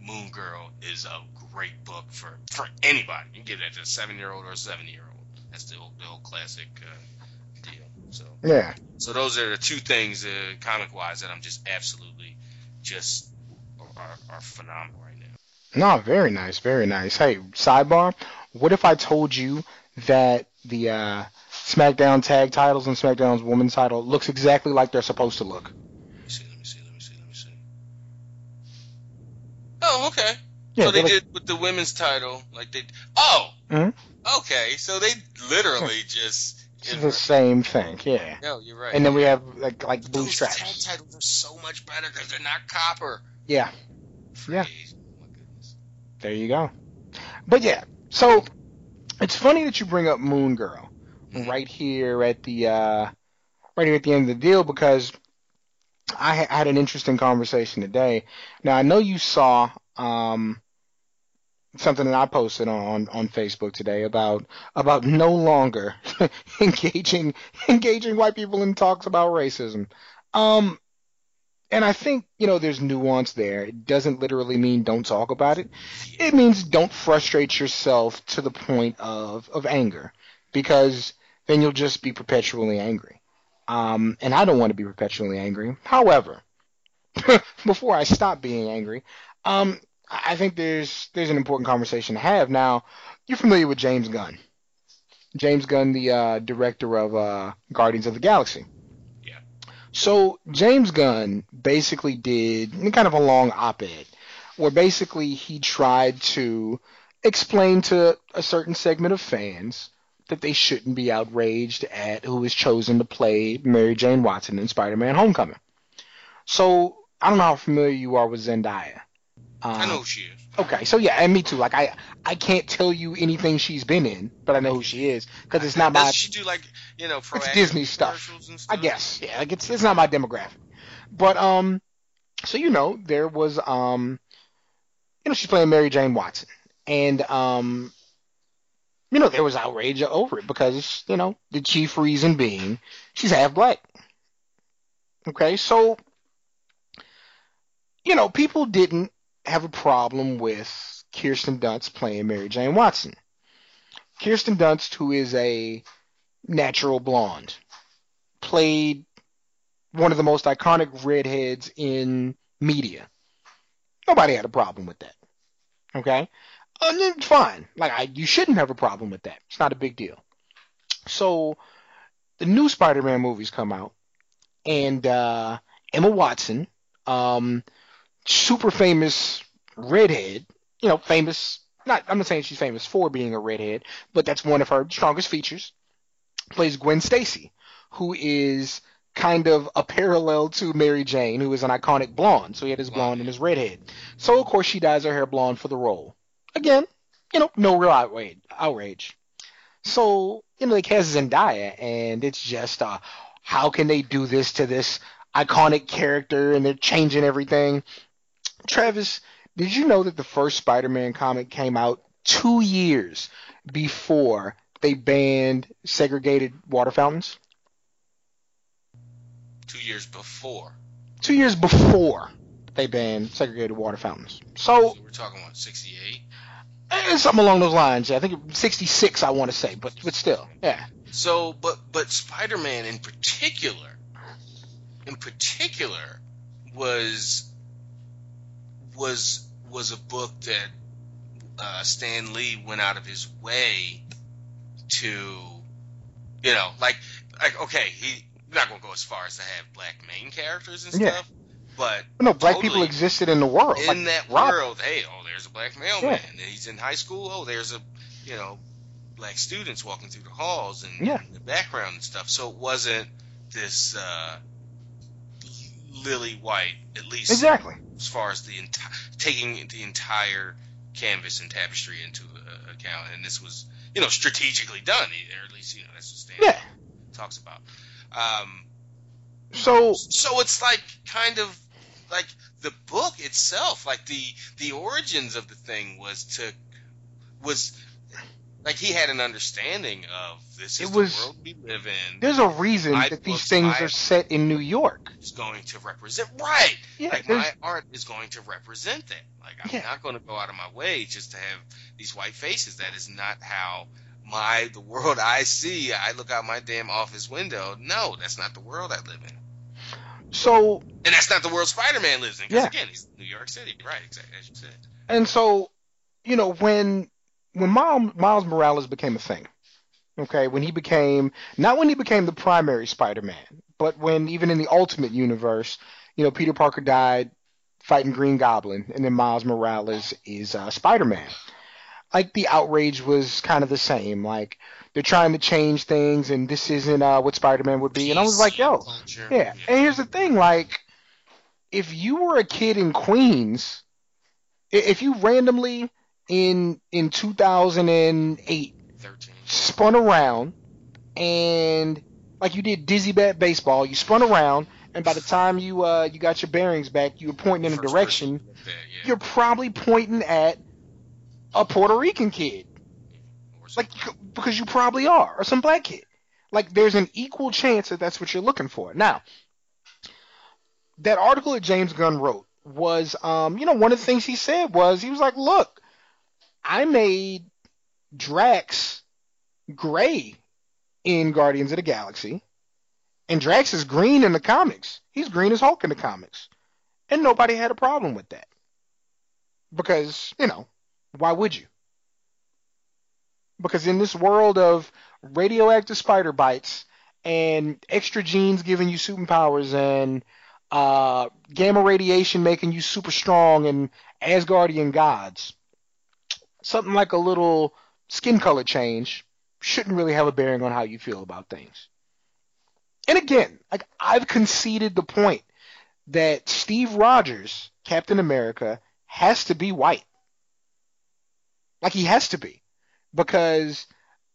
Moon Girl is a great book for, for anybody. You can give it to a seven year old or a seven year old. That's the old, the old classic uh, deal. So, yeah. so those are the two things, uh, comic wise, that I'm just absolutely just are, are phenomenal right now. No, very nice, very nice. Hey, sidebar. What if I told you that the uh, SmackDown tag titles and SmackDown's women's title looks exactly like they're supposed to look? Let me see. Let me see. Let me see. Let me see. Oh, okay. Yeah, so they like- did with the women's title, like they. Oh. Mhm. Okay, so they literally just. It's the same thing, yeah. No, you're right. And then we have like like blue Those straps. tag titles are so much better because they're not copper. Yeah, Yeah. Oh my there you go. But yeah, so it's funny that you bring up Moon Girl Mhm. right here at the uh, right here at the end of the deal because I ha- had an interesting conversation today. Now I know you saw um, something that I posted on, on Facebook today about about no longer engaging engaging white people in talks about racism. Um, and I think you know there's nuance there. It doesn't literally mean don't talk about it. It means don't frustrate yourself to the point of of anger because then you'll just be perpetually angry. Um, and I don't want to be perpetually angry. However, before I stop being angry, um, I think there's there's an important conversation to have. Now, you're familiar with James Gunn. James Gunn, the uh, director of uh, Guardians of the Galaxy. Yeah. So James Gunn basically did kind of a long op-ed where basically he tried to explain to a certain segment of fans that they shouldn't be outraged at who was chosen to play Mary Jane Watson in Spider-Man: Homecoming. So I don't know how familiar you are with Zendaya. Um, I know who she is. Okay, so yeah, and me too. Like I, I can't tell you anything she's been in, but I know who she is because it's not my. Does she do like you know It's Disney stuff. and I guess, yeah, like it's it's not my demographic. But um, so you know, there was um, you know, she's playing Mary Jane Watson, and um, you know, there was outrage over it because you know the chief reason being she's half black. Okay, so you know, people didn't have a problem with Kirsten Dunst playing Mary Jane Watson. Kirsten Dunst, who is a natural blonde, played one of the most iconic redheads in media. Nobody had a problem with that. Okay? And it's fine. Like I you shouldn't have a problem with that. It's not a big deal. So the new Spider-Man movies come out and uh Emma Watson, um super famous redhead, you know, famous not I'm not saying she's famous for being a redhead, but that's one of her strongest features. Plays Gwen Stacy, who is kind of a parallel to Mary Jane, who is an iconic blonde. So he had his blonde and his redhead. So of course she dyes her hair blonde for the role. Again, you know, no real outrage. outrage. So, you know, they cast Zendaya and it's just uh how can they do this to this iconic character and they're changing everything. Travis, did you know that the first Spider-Man comic came out 2 years before they banned segregated water fountains? Two years before. Two years before they banned segregated water fountains. So, So we're talking about 68. eh, something along those lines. I think 66 I want to say, but but still. Yeah. So, but but Spider-Man in particular, in particular, was was was a book that uh, Stan Lee went out of his way to, you know, like like okay, he not gonna go as far as to have black main characters and Yeah. stuff, but No, black people existed in the world. in like that Robin. world, hey, oh, there's a black mailman, Yeah. and he's in high school. Oh, there's a, you know, black students walking through the halls and Yeah. the background and stuff. So it wasn't this uh, lily white, at least Exactly. as far as the enti- taking the entire canvas and tapestry into uh, account. And this was, you know, strategically done, or at least you know that's what Stan Yeah. talks about. Um, So so it's like kind of like the book itself like the the origins of the thing was to was like he had an understanding of this is It was- the world we live in. There's a reason My that these things are set in New York. is going to represent right. Yeah, like my art is going to represent that. Like i'm Yeah. not going to go out of my way just to have these white faces. That is not how my the world i see. I look out my damn office window. No that's not the world i live in. So and that's not the world spider-man lives in because Yeah. again he's new york city. Right exactly as you said. And so, you know, when when Miles, Morales became a thing, okay, when he became not when he became the primary Spider-Man, but when even in the Ultimate Universe, you know, Peter Parker died fighting Green Goblin, and then Miles Morales is uh, Spider-Man. Like the outrage was kind of the same. Like they're trying to change things, and this isn't uh, what Spider-Man would be. And I was like, yo, yeah. And here's the thing, like, if you were a kid in Queens, if you randomly in in 2008 13. spun around and like you did dizzy bat baseball, you spun around, and by the time you uh you got your bearings back, you were pointing in a direction. yeah. You're probably pointing at a Puerto Rican kid, like because you probably are, or some black kid. Like there's an equal chance that that's what you're looking for. Now, that article that James Gunn wrote was, um, you know, one of the things he said was he was like, look, I made Drax gray in Guardians of the Galaxy, and Drax is green in the comics. He's green as Hulk in the comics, and nobody had a problem with that because you know why would you? Because in this world of radioactive spider bites and extra genes giving you superpowers and uh, gamma radiation making you super strong and Asgardian gods, something like a little skin color change shouldn't really have a bearing on how you feel about things. And again, like I've conceded the point that Steve Rogers, Captain America, has to be white. Like he has to be. Because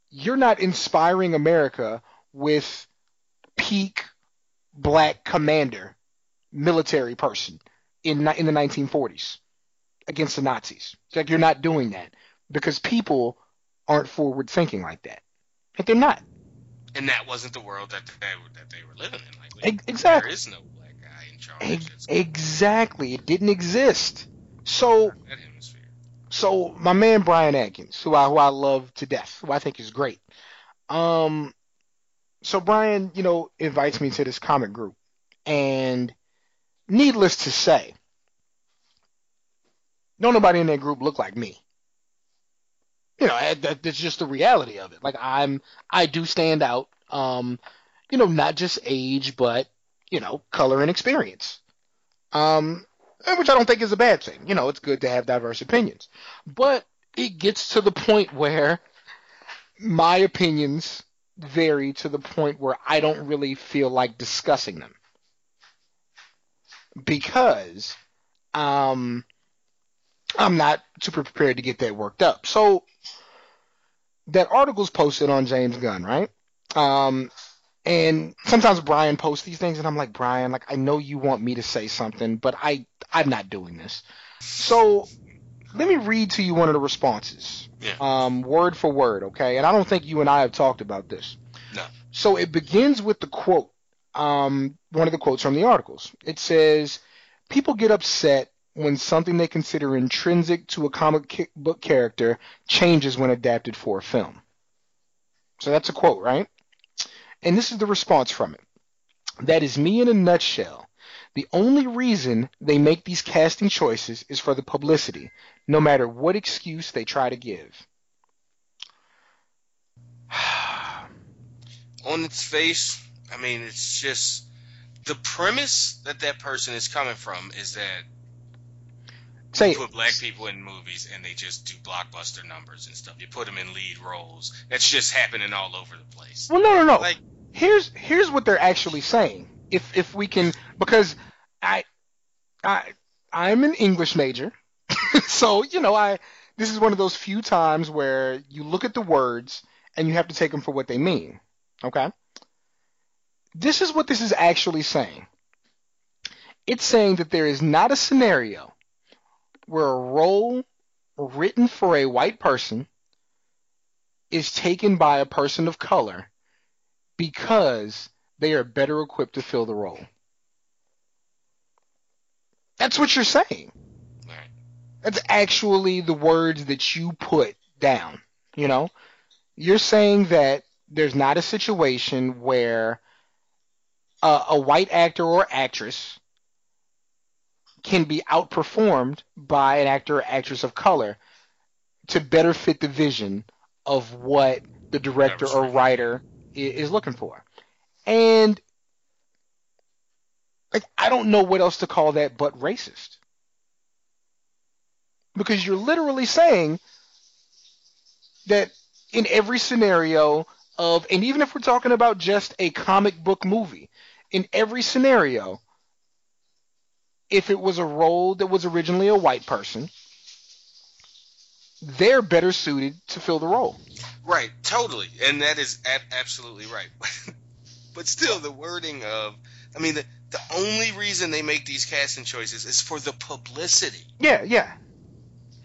you're not inspiring America with peak black commander, military person in in the 1940s against the Nazis. It's like you're not doing that because people aren't forward thinking like that. Like they're not. And that wasn't the world that they that they were living in. Like Ex- exactly. there is no black guy in charge. It's exactly. It didn't exist. So so my man Brian Atkins, who I who I love to death, who I think is great. Um, so Brian, you know, invites me to this comic group, and needless to say, no nobody in that group look like me. You know, that, that- that's just the reality of it. Like I'm, I do stand out. Um, you know, not just age, but you know, color and experience. Um, which I don't think is a bad thing. You know, it's good to have diverse opinions. But it gets to the point where my opinions vary to the point where I don't really feel like discussing them. Because um, I'm not super prepared to get that worked up. So that article's posted on James Gunn, right? Um, and sometimes Brian posts these things, and I'm like, Brian, like I know you want me to say something, but I I'm not doing this. So let me read to you one of the responses, Yeah. um, word for word, okay? And I don't think you and I have talked about this. No. So it begins with the quote, um, one of the quotes from the articles. It says, "People get upset when something they consider intrinsic to a comic book character changes when adapted for a film." So that's a quote, right? And this is the response from it. That is me in a nutshell. The only reason they make these casting choices is for the publicity, no matter what excuse they try to give. on its face, I mean, it's just the premise that that person is coming from is that Say you put black people in movies and they just do blockbuster numbers and stuff. You put them in lead roles. That's just happening all over the place. Well, no, no, no. Like, here's here's what they're actually saying. If if we can, because I I I'm an English major, so you know I this is one of those few times where you look at the words and you have to take them for what they mean. Okay. This is what this is actually saying. It's saying that there is not a scenario where a role written for a white person is taken by a person of color because they are better equipped to fill the role. That's what you're saying. That's actually the words that you put down. You know, you're saying that there's not a situation where a, a white actor or actress can be outperformed by an actor or actress of color to better fit the vision of what the director or writer is looking for. And like I don't know what else to call that but racist. Because you're literally saying that in every scenario of and even if we're talking about just a comic book movie, in every scenario if it was a role that was originally a white person, they're better suited to fill the role. Right, totally, and that is ab- absolutely right. but still, the wording of, I mean, the the only reason they make these casting choices is for the publicity, Yeah, yeah.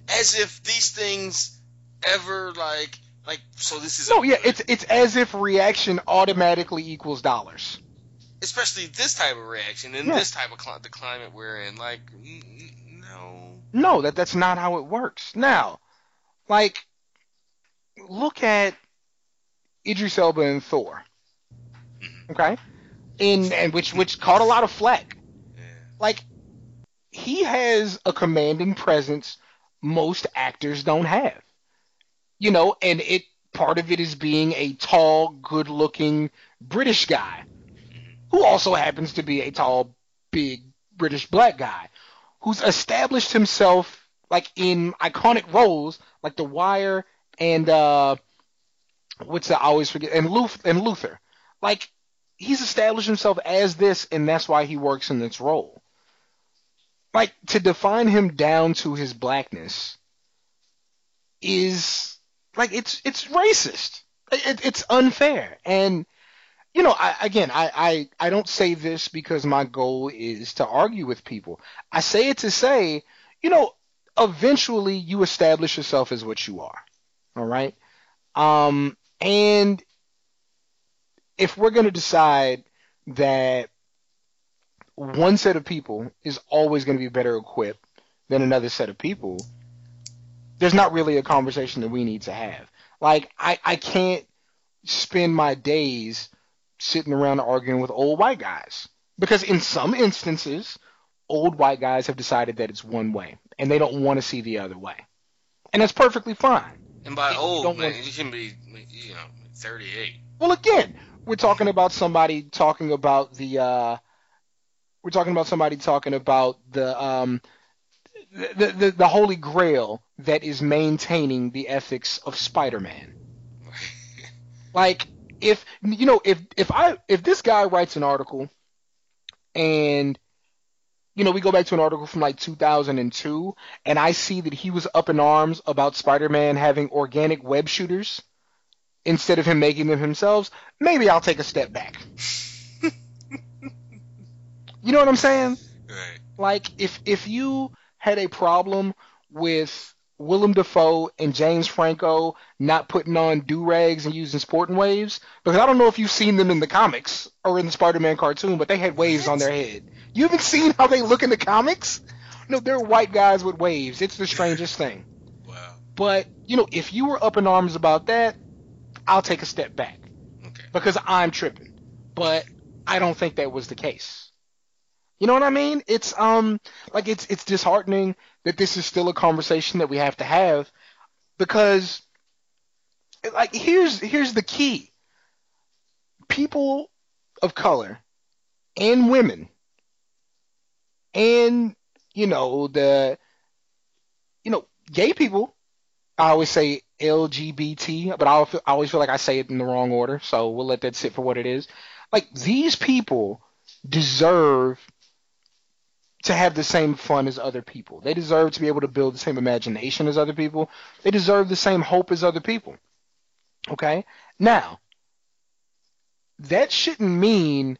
as if these things ever like like. So this is No, yeah, it's it's as if reaction automatically equals dollars. Especially this type of reaction in Yeah. this type of cli- the climate we're in. Like, n- n- no, No, that that's not how it works. Now, like look at Idris Elba in Thor. Mm-hmm. Okay, in and which which caught a lot of flack. Yeah. Like he has a commanding presence most actors don't have. You know, and it part of it is being a tall, good-looking British guy who also happens to be a tall, big British black guy who's established himself like in iconic roles like The Wire and uh what's that I always forget and Luther and Luther. Like he's established himself as this and that's why he works in this role. Like to define him down to his blackness is like it's it's racist. It, it's unfair and you know, I, again, I, I, I don't say this because my goal is to argue with people. I say it to say, you know, eventually you establish yourself as what you are. All right. Um, and if we're going to decide that one set of people is always going to be better equipped than another set of people, there's not really a conversation that we need to have. Like, I, I can't spend my days sitting around arguing with old white guys. Because in some instances, old white guys have decided that it's one way and they don't want to see the other way. And that's perfectly fine. And by You old, man, want- you can be, you know, 38. Well, again, we're talking about somebody talking about the. Uh, we're talking about somebody talking about the um, the, the the holy grail that is maintaining the ethics of Spider-Man. Like, if you know, if if I if this guy writes an article, and you know, we go back to an article from like 2002, and I see that he was up in arms about Spider-Man having organic web shooters instead of him making them himself, maybe I'll take a step back. you know what I'm saying? Right. Like if if you had a problem with Willem Dafoe and James Franco not putting on do rags and using sporting waves, because I don't know if you've seen them in the comics or in the Spider-Man cartoon, but they had waves on their head. You haven't seen how they look in the comics? No, they're white guys with waves. It's the strangest thing. Wow. But you know, if you were up in arms about that, I'll take a step back Okay. because I'm tripping. But I don't think that was the case. You know what I mean? It's um like it's it's disheartening that this is still a conversation that we have to have because like here's here's the key. People of color and women and you know the you know gay people I always say LGBT, but I always feel, like I say it in the wrong order, so we'll let that sit for what it is. Like these people deserve to have the same fun as other people. They deserve to be able to build the same imagination as other people. They deserve the same hope as other people. Okay? Now, that shouldn't mean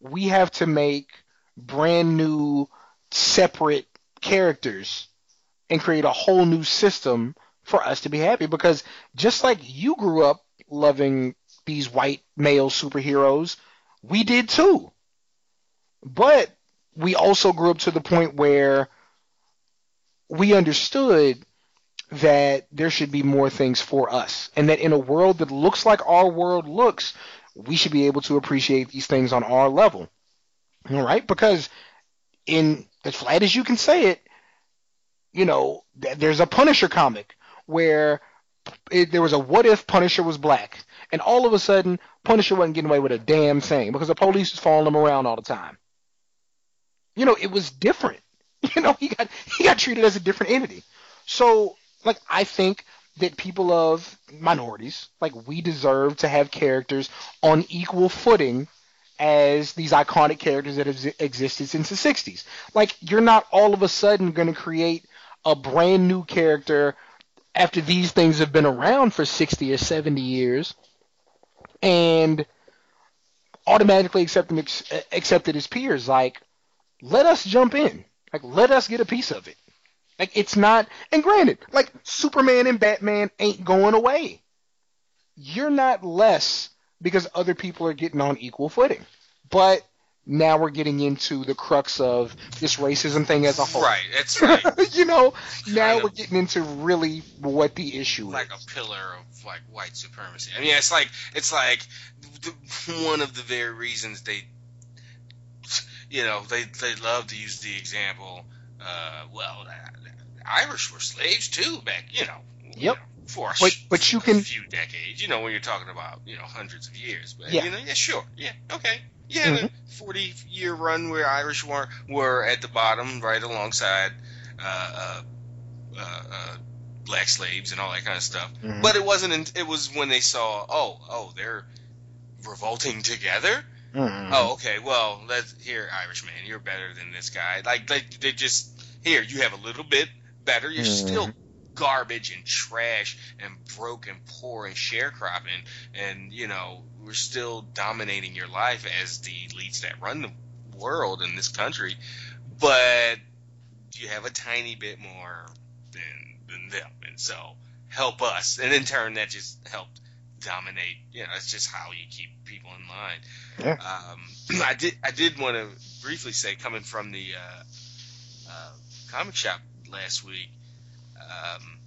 we have to make brand new separate characters and create a whole new system for us to be happy because just like you grew up loving these white male superheroes, we did too. But we also grew up to the point where we understood that there should be more things for us and that in a world that looks like our world looks, we should be able to appreciate these things on our level. All right? Because in as flat as you can say it, you know, th- there's a Punisher comic where it, there was a what if Punisher was black, and all of a sudden Punisher wasn't getting away with a damn thing because the police was following him around all the time. You know, it was different. You know, he got he got treated as a different entity. So, like, I think that people of minorities, like, we deserve to have characters on equal footing as these iconic characters that have ex- existed since the 60s. Like, you're not all of a sudden going to create a brand new character after these things have been around for 60 or 70 years and automatically accept them ex- accept as peers. Like, let us jump in. Like, let us get a piece of it. Like, it's not, and granted, like, Superman and Batman ain't going away. You're not less because other people are getting on equal footing. But now we're getting into the crux of this racism thing as a whole. Right, that's right. you know, now Kind we're of. getting into really what the issue like is. Like a pillar of like white supremacy. I mean, it's like it's like the, one of the very reasons they, you know, they they love to use the example. Uh, well, uh, Irish were slaves too back, you know. you Yep. know, For a But- but you can- few decades, you know, when you're talking about you know hundreds of years, but Yeah. you know, yeah, sure, yeah, okay, yeah, the 40 year run where Irish were were at the bottom, right alongside uh, uh, uh, uh, black slaves and all that kind of stuff. Mhm. But it wasn't. In, it was when they saw, oh, oh, they're revolting together. Mhm. Oh, okay. Well, let's here, Irishman, you're better than this guy. Like they, they just here, you have a little bit better. You're Mhm. still garbage and trash and broke and poor and sharecropping, and you know we're still dominating your life as the elites that run the world in this country, but you have a tiny bit more than than them, and so help us, and in turn that just helped dominate. You know, that's just how you keep people in line. Yeah. Um, I did I did want to briefly say, coming from the uh, uh, comic shop last week, um,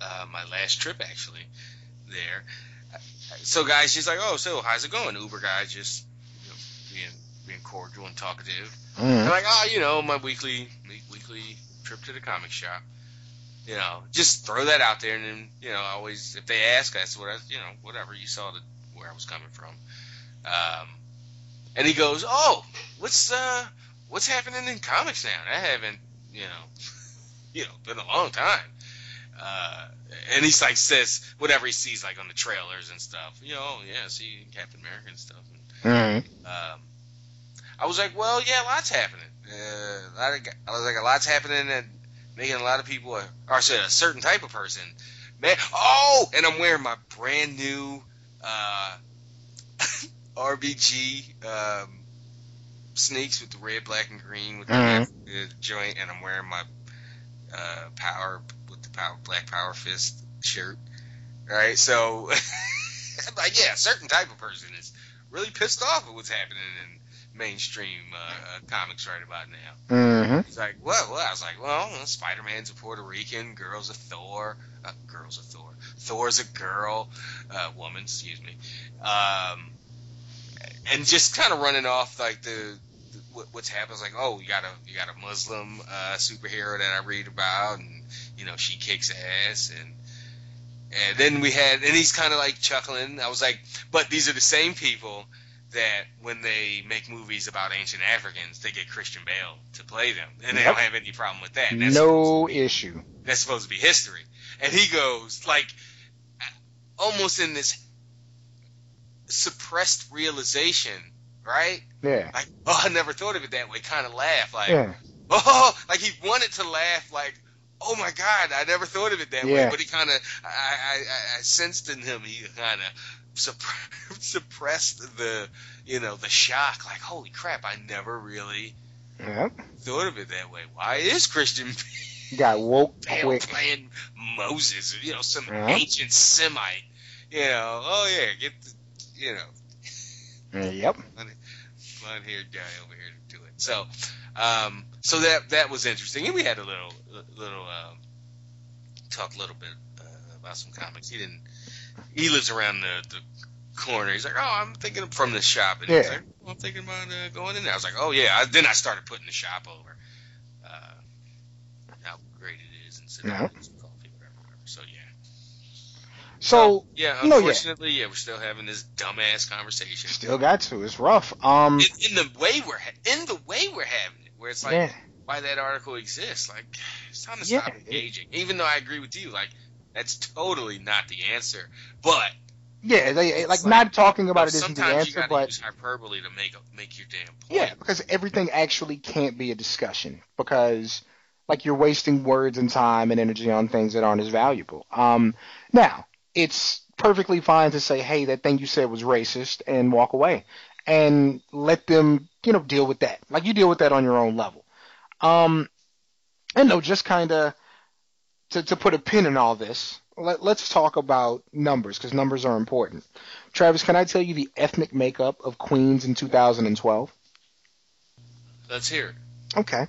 uh, my last trip actually there. So guys, she's like, "Oh, so how's it going?" Uber guy just you know, being being cordial and talkative. Mhm. I'm like, oh, you know, my weekly weekly trip to the comic shop. You know, just throw that out there, and then you know, always if they ask, that's what I, you know, whatever you saw the where I was coming from. Um, and he goes, oh, what's uh, what's happening in comics now? I haven't, you know, you know, been a long time. Uh, and he's like says whatever he sees like on the trailers and stuff. You know, yeah, see Captain America and stuff. And, Mhm. um, I was like, well, yeah, lots happening. Uh, a lot of, I was like, a lot's happening and making a lot of people, or I said, a certain type of person. Man, oh, and I'm wearing my brand new uh, RBG um, sneaks with the red, black, and green with the Mhm. red, uh, joint, and I'm wearing my uh, power with the power black power fist shirt. Right, so like, yeah, a certain type of person is really pissed off at what's happening in mainstream uh, uh, comics right about now. Mhm. He's like, what? Well, I was like, well, Spider Man's a Puerto Rican, girl's a Thor, uh, girl's a Thor, Thor's a girl, uh, woman, excuse me, um, and just kind of running off like the, the what, what's happened. It's like, oh, you got a you got a Muslim uh, superhero that I read about, and you know she kicks ass, and and then we had, and he's kind of like chuckling. I was like, but these are the same people that when they make movies about ancient Africans, they get Christian Bale to play them, and they Yep. don't have any problem with that. That's No issue. that's supposed to be history. And he goes like almost in this suppressed realization, right? Yeah. Like, oh, I never thought of it that way. Kind of laugh, like, Yeah. oh, like he wanted to laugh, like, oh my God, I never thought of it that way. Yeah. But he kind of, I, I, I, I sensed in him, he kind of supp- suppressed the, you know, the shock. Like, holy crap, I never really Yep. thought of it that way. Why is Christian Got woke quick. playing Moses, you know, some Yeah. ancient Semite? You know, oh yeah, get the, you know, Yep. blonde haired guy over here to do it. So, um, so that that was interesting, and we had a little little um, talk a little bit uh, about some comics. He didn't. He lives around the, the corner. He's like, oh, I'm thinking from the shop, and he's like, well, I'm thinking about uh, going in there. I was like, oh yeah. I, then I started putting the shop over. Uh, how great it is, and sitting Yeah. coffee, whatever, whatever. So yeah. So yeah, no, yeah. unfortunately, yeah, we're still having this dumbass conversation. still got to. It's rough. Um. in, in the way we're ha- in the way we're having it, where it's like yeah. why that article exists. Like it's time to Yeah, stop it- engaging. Even though I agree with you, like that's totally not the answer. But Yeah. They like like- not talking about it isn't the answer, but use hyperbole to make make your damn point. Yeah, because everything actually can't be a discussion because like you're wasting words and time and energy on things that aren't as valuable. Um, now it's perfectly fine to say, "Hey, that thing you said was racist," and walk away, and let them, you know, deal with that. Like you deal with that on your own level. Um, and no, just kind of to to put a pin in all this. let, us talk about numbers because numbers are important. Travis, can I tell you the ethnic makeup of Queens in 2012? Let's hear it. Okay.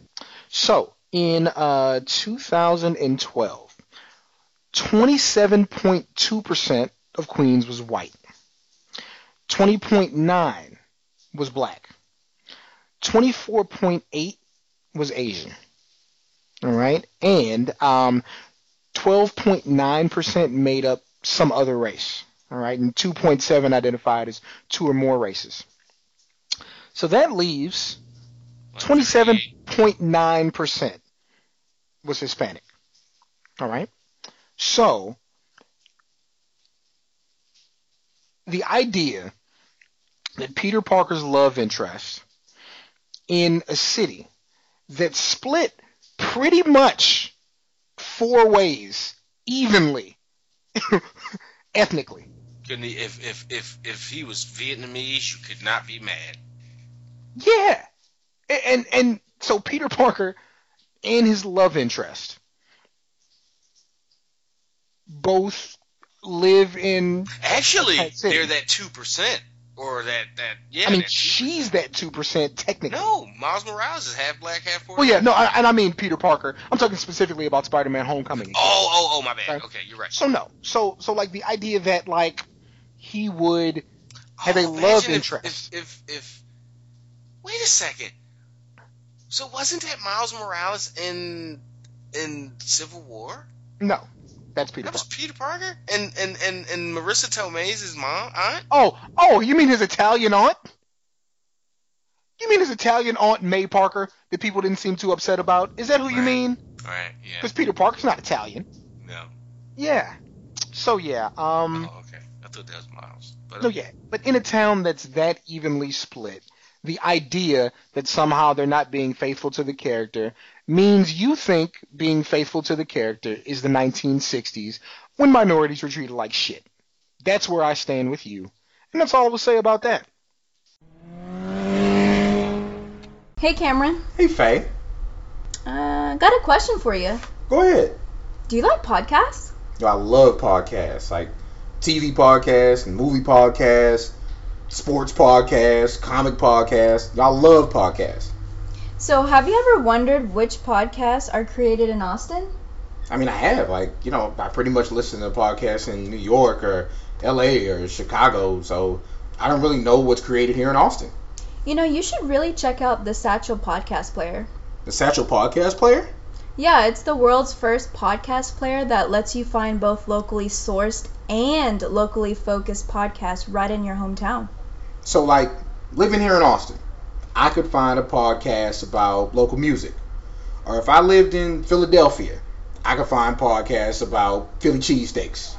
So, in uh, 2012, 27.2% of Queens was white. 20.9 was black. 24.8 was Asian. All right, and um, 12.9% made up some other race. All right, and 2.7 identified as two or more races. So that leaves 27.9% was Hispanic. All right, so the idea that Peter Parker's love interest in a city that split pretty much four ways evenly ethnically. Couldn't he, if if if if he was Vietnamese, you could not be mad. Yeah, and and so Peter Parker and his love interest both live in. Actually, they're that two percent or that that yeah. I mean, she's that two percent technically. No, Miles Morales is half black, half. Well, yeah, no, I, and I mean Peter Parker. I'm talking specifically about Spider-Man: Homecoming. Oh, oh, oh, my bad. Okay, okay you're right. So no, so so like the idea that like he would have oh, a love if, interest. If, if if wait a second. So wasn't that Miles Morales in in Civil War? No. That's Peter. That was Peter Parker, and and and and Marisa Tomei's his mom aunt. Oh, oh, you mean his Italian aunt? You mean his Italian aunt May Parker that people didn't seem too upset about? Is that who right. you mean? Right. Yeah. Because Peter Parker's not Italian. No. Yeah. So yeah. Um. Oh, okay. I thought that was Miles. But, no, yeah. But in a town that's that evenly split, the idea that somehow they're not being faithful to the character means you think being faithful to the character is the 1960s when minorities were treated like shit. That's where I stand with you. And that's all I will say about that. Hey, Cameron. Hey, Faye. Uh, got a question for you. Go ahead. Do you like podcasts? I love podcasts, like TV podcasts and movie podcasts sports podcasts, comic podcasts. Y'all love podcasts. So, have you ever wondered which podcasts are created in Austin? I mean, I have. Like, you know, I pretty much listen to podcasts in New York or LA or Chicago, so I don't really know what's created here in Austin. You know, you should really check out the Satchel Podcast Player. The Satchel Podcast Player? Yeah, it's the world's first podcast player that lets you find both locally sourced and locally focused podcasts right in your hometown. So, like, living here in Austin, I could find a podcast about local music. Or if I lived in Philadelphia, I could find podcasts about Philly cheesesteaks.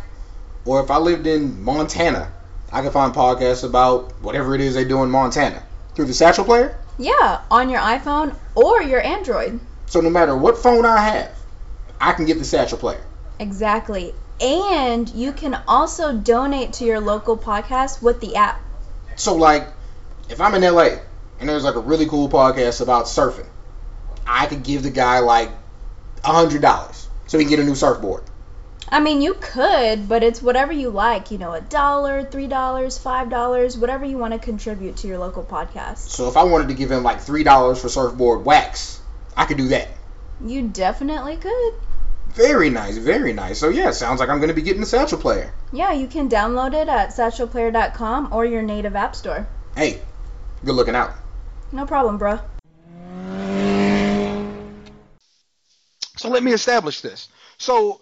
Or if I lived in Montana, I could find podcasts about whatever it is they do in Montana. Through the Satchel Player? Yeah, on your iPhone or your Android. So no matter what phone I have, I can get the Satchel Player. Exactly. And you can also donate to your local podcast with the app. So like, if I'm in LA and there's like a really cool podcast about surfing, I could give the guy like a hundred dollars so he can get a new surfboard. I mean, you could, but it's whatever you like. You know, a dollar, three dollars, five dollars, whatever you want to contribute to your local podcast. So if I wanted to give him like three dollars for surfboard wax, I could do that. You definitely could. Very nice, very nice. So yeah, sounds like I'm going to be getting the Satchel Player. Yeah, you can download it at satchelplayer.com or your native app store. Hey, good looking out. No problem, bro. So let me establish this. So,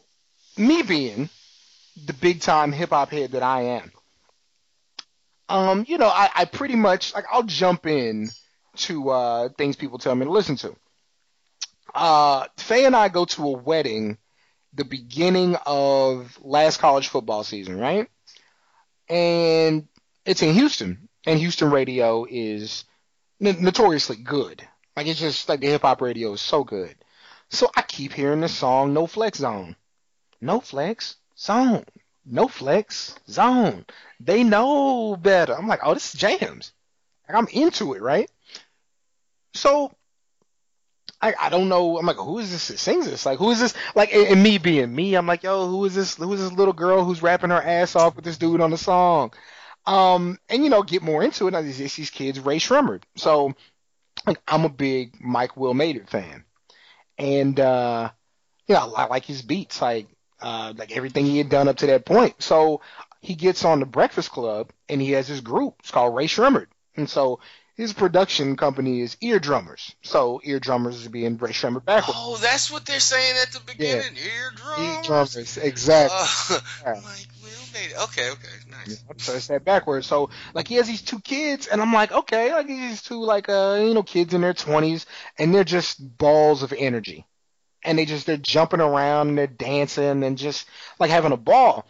me being the big time hip hop head that I am, um, you know, I, I pretty much like I'll jump in to uh, things people tell me to listen to uh, Faye and I go to a wedding the beginning of last college football season, right? And it's in Houston, and Houston radio is notoriously good. Like it's just like the hip hop radio is so good. So I keep hearing this song, No Flex Zone, No Flex Zone, No Flex Zone. They know better. I'm like, oh, this is jams. Like I'm into it, right? So I, I don't know. I'm like, who is this that sings this? Like, who is this? Like, and, and me being me, I'm like, yo, who is this? Who is this little girl who's rapping her ass off with this dude on the song? Um, and you know, get more into it. Now, these, these kids, Rae Sremmurd. So, like, I'm a big Mike Will Made It fan, and uh, you know, I like his beats, like, uh, like everything he had done up to that point. So he gets on the Breakfast Club, and he has his group. It's called Rae Sremmurd, and so his production company is Eardrummers. So Eardrummers is being Rae Sremmurd backwards. Oh, that's what they're saying at the beginning. Eardrums. Eardrummers, exactly. Uh, Yeah. Mike It. Okay, okay, nice. So it's that backwards. So like he has these two kids, and I'm like, okay, like these two like uh you know kids in their 20s, and they're just balls of energy, and they just they're jumping around and they're dancing and just like having a ball.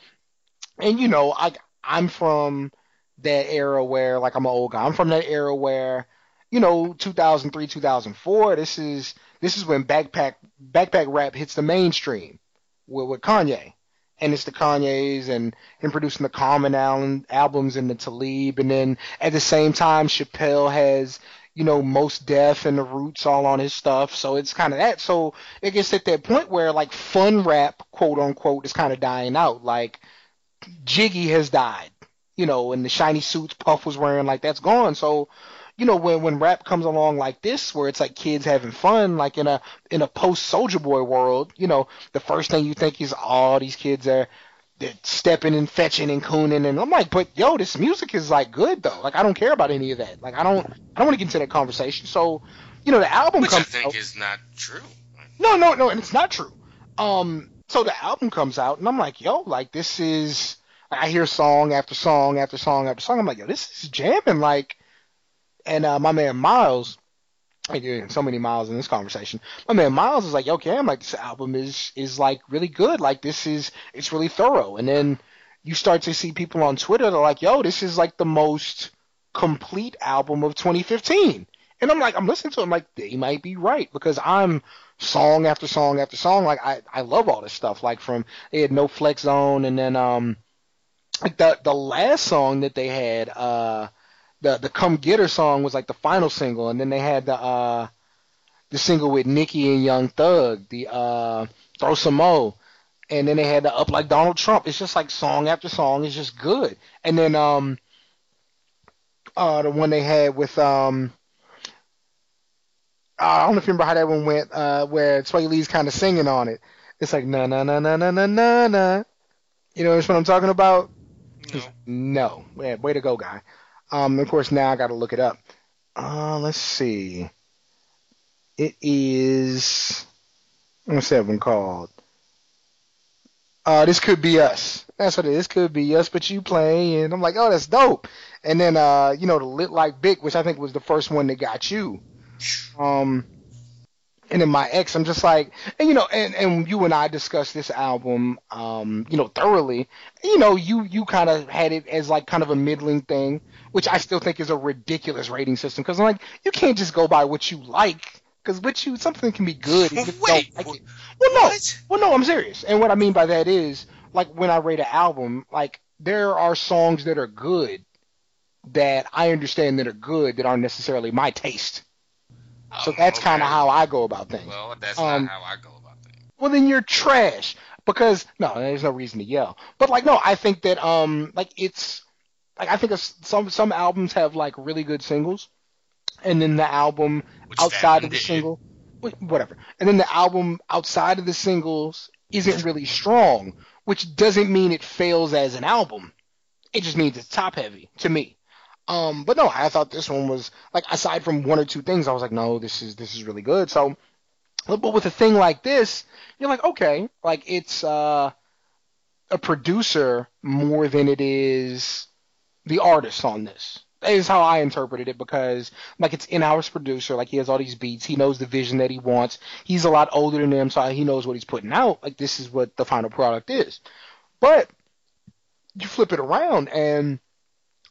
And you know, I I'm from that era where like I'm an old guy. I'm from that era where you know 2003 2004. This is this is when backpack backpack rap hits the mainstream with, with Kanye and it's the Kanye's and him producing the Common Allen albums and the Talib, and then at the same time Chappelle has you know Mos Def and the Roots all on his stuff, so it's kind of that. So it gets at that point where like fun rap, quote unquote, is kind of dying out. Like Jiggy has died, you know, and the shiny suits Puff was wearing, like that's gone. So you know when when rap comes along like this where it's like kids having fun like in a in a post Soulja Boy world you know the first thing you think is oh these kids are they're stepping and fetching and cooning and I'm like but yo this music is like good though. Like I don't care about any of that. Like I don't I don't want to get into that conversation. So you know the album Which I think out is not true. no no no and it's not true. Um so the album comes out and I'm like yo like this is I hear song after song after song after song. I'm like yo this is jamming like and uh, my man Miles, did so many miles in this conversation. My man Miles is like, okay, I'm like, this album is is like really good. Like this is it's really thorough. And then you start to see people on Twitter that are like, yo, this is like the most complete album of 2015. And I'm like, I'm listening to it, I'm like, they might be right because I'm song after song after song. Like I, I love all this stuff. Like from they had No Flex Zone, and then um, like the the last song that they had, uh the the Come Get Her song was like the final single, and then they had the uh the single with Nicki and Young Thug, the uh Throw Some Mo, and then they had the Up Like Donald Trump. It's just like song after song. It's just good. And then um uh the one they had with um I don't know if you remember how that one went, uh where Swae Lee's kind of singing on it. It's like na na na na na na na na. You know what I'm talking about? No. No. Yeah, way to go, guy. Um, of course, now I got to look it up. Uh, let's see. It is. What's that one called? Uh, this could be us. That's what it is. This could be us, but you playing. and I'm like, oh, that's dope. And then, uh, you know, the lit like Bic, which I think was the first one that got you. Um, and then my ex, I'm just like, and you know, and, and you and I discussed this album, um, you know, thoroughly. You know, you you kind of had it as like kind of a middling thing, which I still think is a ridiculous rating system because I'm like, you can't just go by what you like because what you something can be good. if you Wait, don't like it. Well, no, what? well, no, I'm serious. And what I mean by that is, like, when I rate an album, like, there are songs that are good that I understand that are good that aren't necessarily my taste. So Oh, that's kind of how I go about things. Well, that's Um, not how I go about things. well then you're trash because no there's no reason to yell but like no i think that um like it's like i think some some albums have like really good singles and then the album Which outside of the did. single wh- whatever. And then the album outside of the singles isn't really strong which doesn't mean it fails as an album. It just means it's top heavy to me. Um but no i thought this one was like aside from one or two things i was like no this is this is really good. So but with a thing like this, you're like, okay, like it's uh, a producer more than it is the artist on this. That is how I interpreted it because like it's in-house producer, like he has all these beats, he knows the vision that he wants. He's a lot older than them, so he knows what he's putting out. Like this is what the final product is. But you flip it around and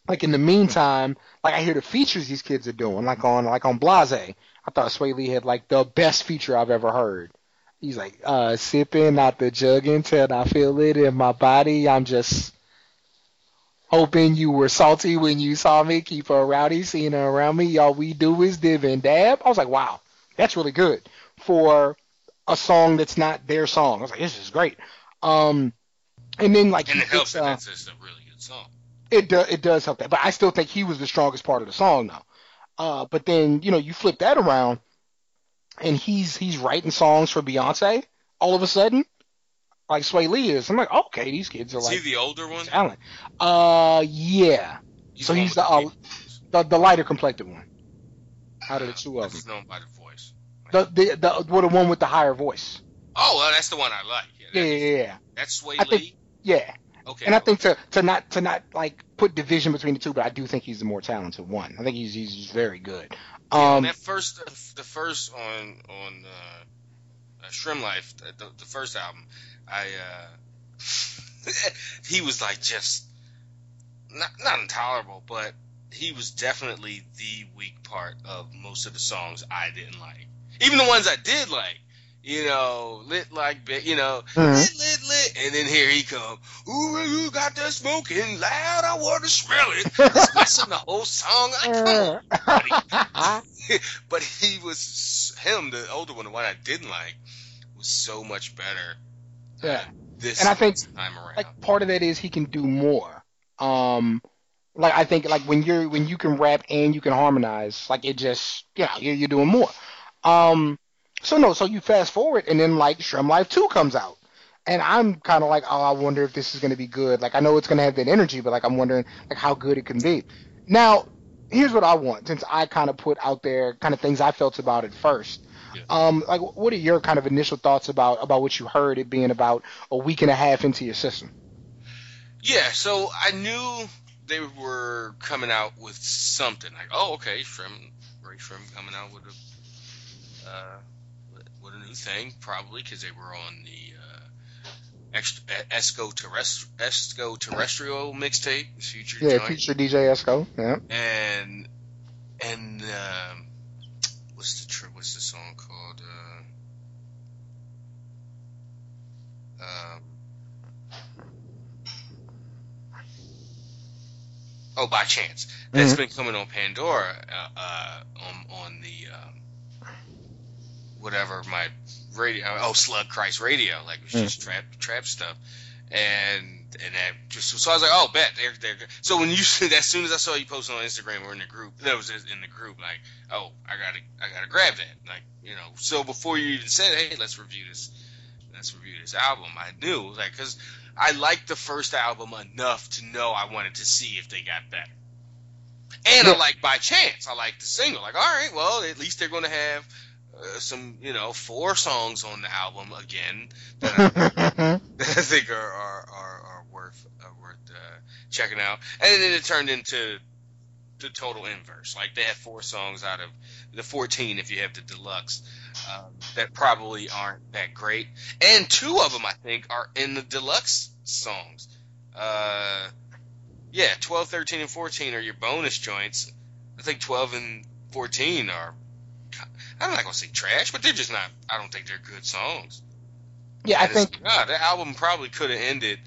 like in the meantime, like I hear the features these kids are doing, like on like on Blase. I thought Swae Lee had like the best feature I've ever heard. He's like, uh, sipping out the jug until I feel it in my body. I'm just hoping you were salty when you saw me. Keep her rowdy, seeing her around me. All we do is div and dab. I was like, wow, that's really good. for a song that's not their song. I was like, this is great. Um, and then like And it helps that uh, that's just a really good song. it does it does help that, but I still think he was the strongest part of the song though. Uh, but then you know you flip that around, and he's he's writing songs for Beyonce all of a sudden, like Swae Lee is. I'm like, okay, these kids are Is like he the older one? talent. Uh, yeah, so he's with the, uh, the the lighter complected one out of the two of them. Known by the voice. The the the, well, the one with the higher voice. Oh, well, that's the one I like. Yeah, Yeah, yeah, yeah, That's Swae I think- Lee. yeah. Okay. And I think to to not to not like put division between the two, but I do think he's the more talented one. I think he's he's just very good. Yeah, Um, that first, the first on on uh, uh, SremmLife, the, the, the first album, I uh, he was like just not not intolerable, but he was definitely the weak part of most of the songs I didn't like. Even the ones I did like, you know, lit like bi- you know, Mhm. lit lit lit, and then here he come, ooh, you got that smoking loud, I want to smell it. Messing the whole song. Like, buddy. but he was him, the older one, the one I didn't like, was so much better. Yeah. this And I think, time around. like part of that is he can do more. Um, like I think like when you're when you can rap and you can harmonize, like it just yeah you're, you're doing more. Um, so no, so you fast forward and then like SremmLife Two comes out, and I'm kind of like oh I wonder if this is gonna be good. Like I know it's gonna have that energy, but like I'm wondering like how good it can be. Now here's what I want since I kind of put out there kind of things I felt about it first. Yeah. Um, like what are your kind of initial thoughts about about what you heard it being about a week and a half into your system? Yeah, so I knew they were coming out with something like, oh, okay, Shrimp, Ray Shrimp coming out with a uh, with a new thing, probably because they were on the uh, Esco Esco terrestrial mixtape, future Yeah, joint, future DJ Esco. Yeah. and and um, what's the what's the song called? Uh, um, oh, by chance. That's Mhm. been coming on Pandora, uh, uh, on on the um, whatever my radio. Oh, Slug Christ Radio, like it's just trap trap stuff, and and that just so I was like, oh, bet they're they're. So when you as soon as I saw you posting on Instagram or in the group, that was in the group, like, oh, I gotta I gotta grab that, like you know. So before you even said, hey, let's review this, let's review this album, I knew like because I liked the first album enough to know I wanted to see if they got better. And Yeah. I like by chance. I like the single. Like, all right, well, at least they're going to have uh, some, you know, four songs on the album again that I, that I think are are, are, are worth worth uh, checking out. And then it turned into the total inverse. Like they have four songs out of the 14 if you have the deluxe um, that probably aren't that great, and two of them I think are in the deluxe songs. Uh, yeah, 12, 13, and 14 are your bonus joints. I think 12 and 14 are. I'm not gonna say trash, but they're just not. I don't think they're good songs. yeah, I And it's- think God, that album probably could have ended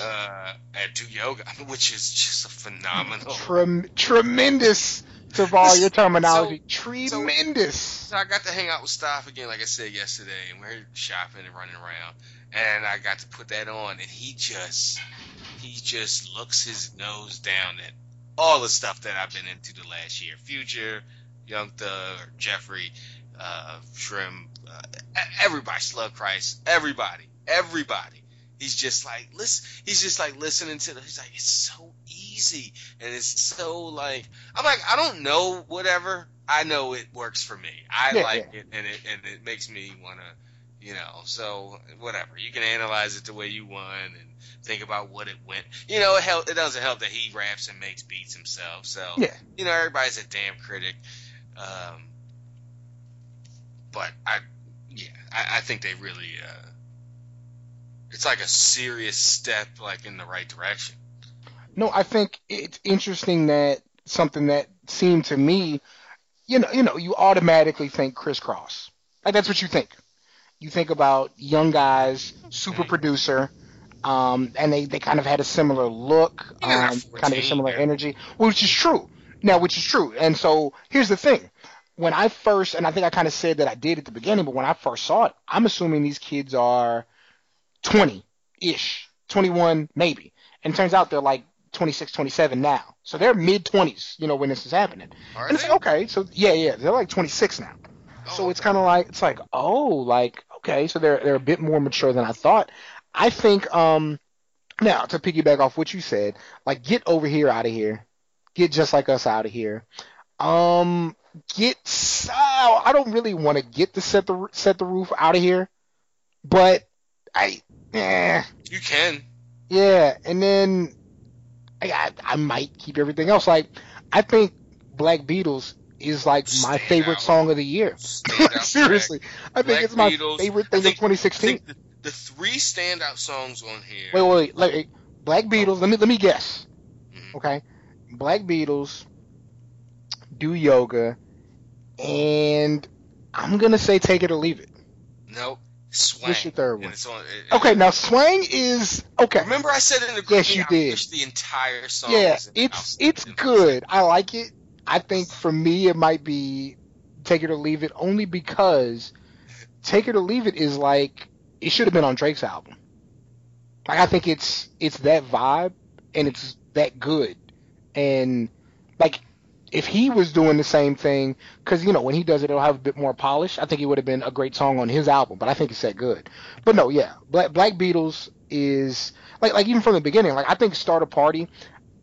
uh, at Do Yoga, which is just a phenomenal. trem- tremendous to borrow your terminology. so- tremendous. So I got to hang out with Staff again, like I said yesterday, and we're shopping and running around, and I got to put that on, and he just, he just looks his nose down at all the stuff that I've been into the last year. Future, Young Thug, Jeffrey, uh, Shrimp, uh, everybody, Slug Christ, everybody, everybody. He's just like listen. He's just like listening to. The, he's like, it's so easy, and it's so like. I'm like, I don't know, whatever. I know it works for me. I Yeah, like it, and it and it makes me wanna, you know. So whatever. You can analyze it the way you want and think about what it went. You know, it help. It doesn't help that he raps and makes beats himself. So Yeah. you know, everybody's a damn critic. Um, but I, yeah, I, I think they really. Uh, it's like a serious step, like in the right direction. No, I think it's interesting that something that seemed to me, you know, you know, you automatically think Kris Kross. Like that's what you think. You think about young guys, super producer, um, and they, they kind of had a similar look, um, kind of a similar energy, which is true. Now, which is true. And so here's the thing. when I first, and I think I kind of said that I did at the beginning, but when I first saw it, I'm assuming these kids are 20 ish, 21 maybe. And it turns out they're like 26, 27 now. So they're mid 20s, you know, when this is happening. Are and it's they? like, okay, so yeah, yeah, they're like 26 now. So Oh, it's kind of like it's like oh like okay so they're they're a bit more mature than I thought. I think um now to piggyback off what you said like get over here out of here, get just like us out of here. Um get so I don't really want to get the set the set the roof out of here, but I eh, you can. yeah and then I, I might keep everything else like I think Black Beatles is like my favorite song of the year. Seriously, I think Black it's my Beatles. favorite thing think- of 2016. The, the three standout songs on here. wait, wait, wait, like, Black Beatles. Let me let me guess. Mhm. Okay, Black Beatles, Do Yoga, and I'm gonna say Take It or Leave It. Nope. Swang. What's your third one? on- it- Okay, now Swang is okay. Remember I said in the group Yes, you I did. the entire song Yeah, it's it's good. I like it. I think for me it might be Take It or Leave It only because Take It or Leave It is like it should have been on Drake's album. Like I think it's it's that vibe and it's that good. And like if he was doing the same thing, because you know when he does it, it'll have a bit more polish. I think it would have been a great song on his album, but I think it's that good. But no, yeah, Black Black Beatles is like like even from the beginning. Like I think Start a Party.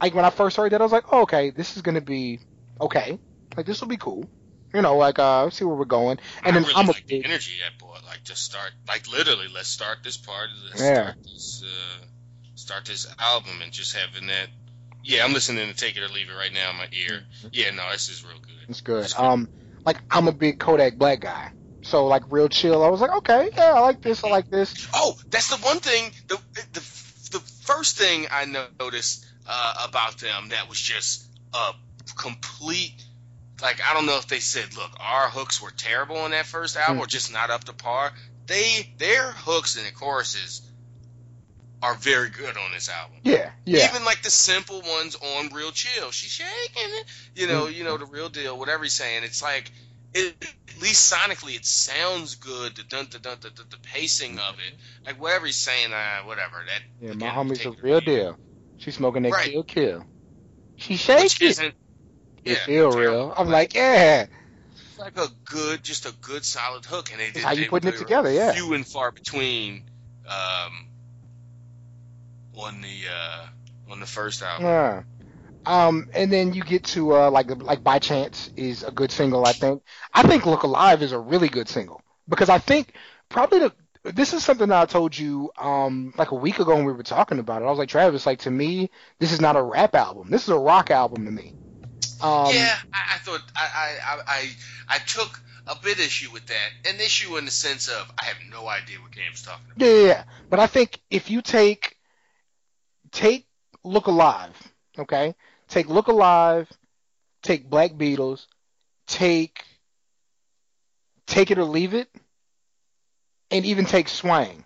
Like when I first heard that, I was like, oh, okay, this is gonna be okay. Like this will be cool. You know, like uh, see where we're going. And I then really I'm a like big, energy I brought. Like just start, like literally, let's start this party. Let's Yeah. start this, uh, start this album, and just having that. Yeah, I'm listening to Take It or Leave It right now in my ear. Yeah, no, this is real good. It's good. Um, like I'm a big Kodak Black guy, so like real chill. I was like, okay, yeah, I like this. I like this. Oh, that's the one thing. The the the first thing I noticed uh, about them that was just a complete. Like I don't know if they said, look, our hooks were terrible on that first album, Mm. or just not up to par. They their hooks and the choruses are very good on this album. Yeah, yeah. Even like the simple ones on Real Chill, she's shaking it. You know, you know the real deal. Whatever he's saying, it's like it, at least sonically it sounds good. The dun dun dun dun, dun the pacing of it, like whatever he's saying, uh, whatever that. Yeah, my again, homie's take a real deal. She's smoking that Right. kill kill. She shake it. isn't. It Yeah, feel real. I'm like, yeah. It's like a good, just a good solid hook, and they did. how you putting it together, yeah. Few and far between. Um, on the uh, on the first album. Yeah. Um, and then you get to uh, like like by chance is a good single. I think. I think Look Alive is a really good single because I think probably the this is something that I told you um like a week ago when we were talking about it. I was like Travis, like to me, this is not a rap album. This is a rock album to me. Um, yeah, I, I thought I, I I I I took a bit issue with that, an issue in the sense of I have no idea what Cam's talking about. Yeah, yeah, yeah. But I think if you take take Look Alive, okay? Take Look Alive, take Black Beatles, take Take It or Leave It, and even take Swang.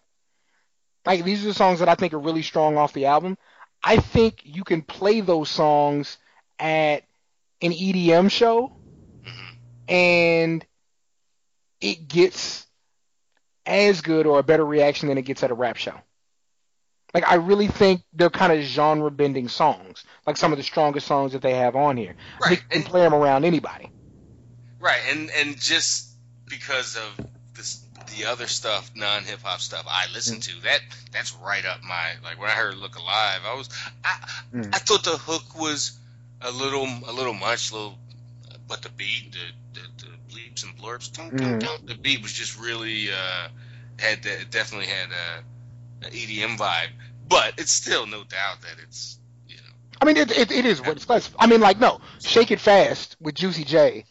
Like these are the songs that I think are really strong off the album. I think you can play those songs at an EDM show Mhm. and it gets as good or a better reaction than it gets at a rap show. Like I really think they're kind of genre bending songs, like some of the strongest songs that they have on here. Right, you can and- play them around anybody. Right, and and just because of this the other stuff, non hip hop stuff I listen Mm. to, that that's right up my like when I heard Look Alive, I was I Mm. I thought the hook was a little a little much, a little but the beat, the the, the bleeps and blurps, dun, dun, Mm. dun, the beat was just really uh had the, definitely had a, a EDM vibe, but it's still no doubt that it's you know I mean, it, it, it is what it's. Like. I mean, like no, Shake It Fast with Juicy J,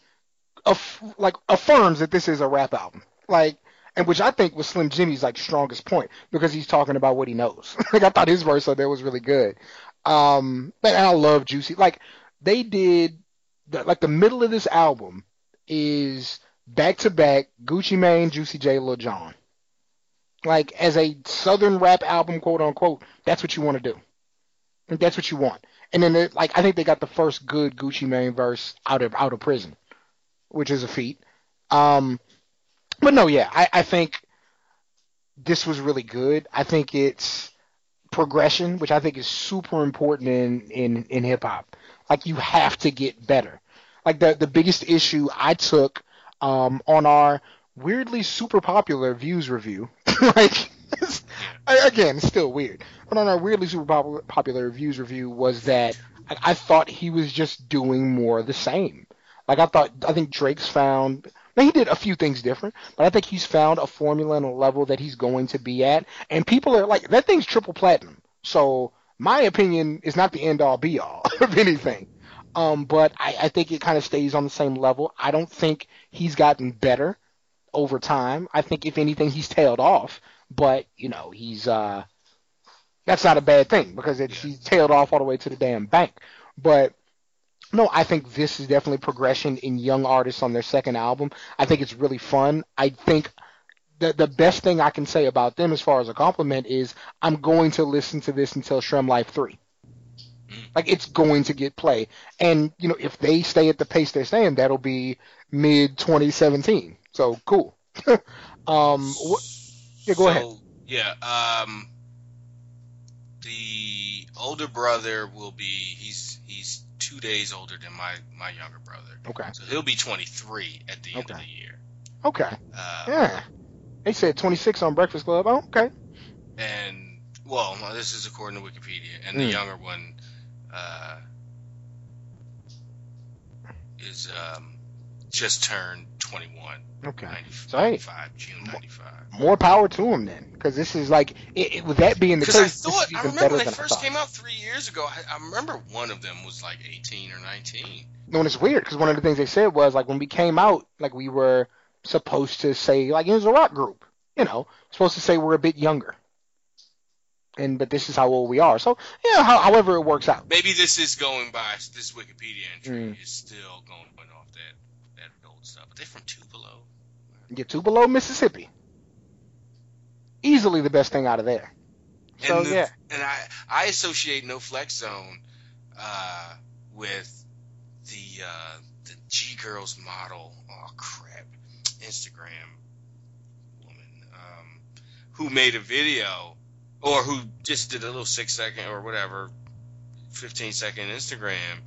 aff- like affirms that this is a rap album. Like, and which I think was Slim Jxmmi's like strongest point because he's talking about what he knows. like I thought his verse on there was really good. Um, but I love Juicy. Like they did, the, like the middle of this album is back to back Gucci Mane, Juicy J, Lil Jon. Like as a southern rap album, quote unquote, that's what you want to do. That's what you want. And then, it, like, I think they got the first good Gucci Mane verse out of out of prison. which is a feat. Um, but no, yeah, I, I think this was really good. I think it's progression, which I think is super important in in in hip hop. Like you have to get better. Like the the biggest issue I took um, on our weirdly super popular views review, like again, still weird, but on our weirdly super pop- popular views review was that I, I thought he was just doing more of the same. Like I thought, I think Drake's found. Now he did a few things different, but I think he's found a formula and a level that he's going to be at. And people are like, that thing's triple platinum. So my opinion is not the end all be all of anything. Um, but I, I think it kind of stays on the same level. I don't think he's gotten better over time. I think if anything, he's tailed off. But you know, he's uh, that's not a bad thing because it's, he's tailed off all the way to the damn bank. But no, I think this is definitely progression in young artists on their second album. I think it's really fun. I think the the best thing I can say about them as far as a compliment is I'm going to listen to this until SremmLife 3. Like it's going to get play. And you know, if they stay at the pace they're staying, that'll be mid 2017. So cool. um what, yeah, go so, ahead. Yeah, um, the older brother will be he's he's two days older than my my younger brother. Okay. So he'll be 23 at the end of the year. Okay. Uh, Yeah. They said 26 on Breakfast Club. Oh, okay. And well, this is according to Wikipedia, and the Hmm. younger one uh, is um, just turned 21. Okay. 90, So, hey. 95, June 95. More power to him then, because this is like, it, it, with that being the Because I thought, I remember when they first came out three years ago. I, I remember one of them was like 18 or 19. No, and it's weird because one of the things they said was like when we came out, like we were supposed to say like it was a rock group, you know, supposed to say we're a bit younger, and but this is how old we are. So yeah, how, however it works out. Maybe this is going by this Wikipedia entry Mm. is still going that old stuff. But they're from Tupelo. Get Tupelo, Mississippi, easily the best thing out of there. So the, yeah, and I I associate No Flex Zone uh, with the uh, the G Girls model. Oh crap, Instagram woman um, who made a video or who just did a little six second or whatever, fifteen second Instagram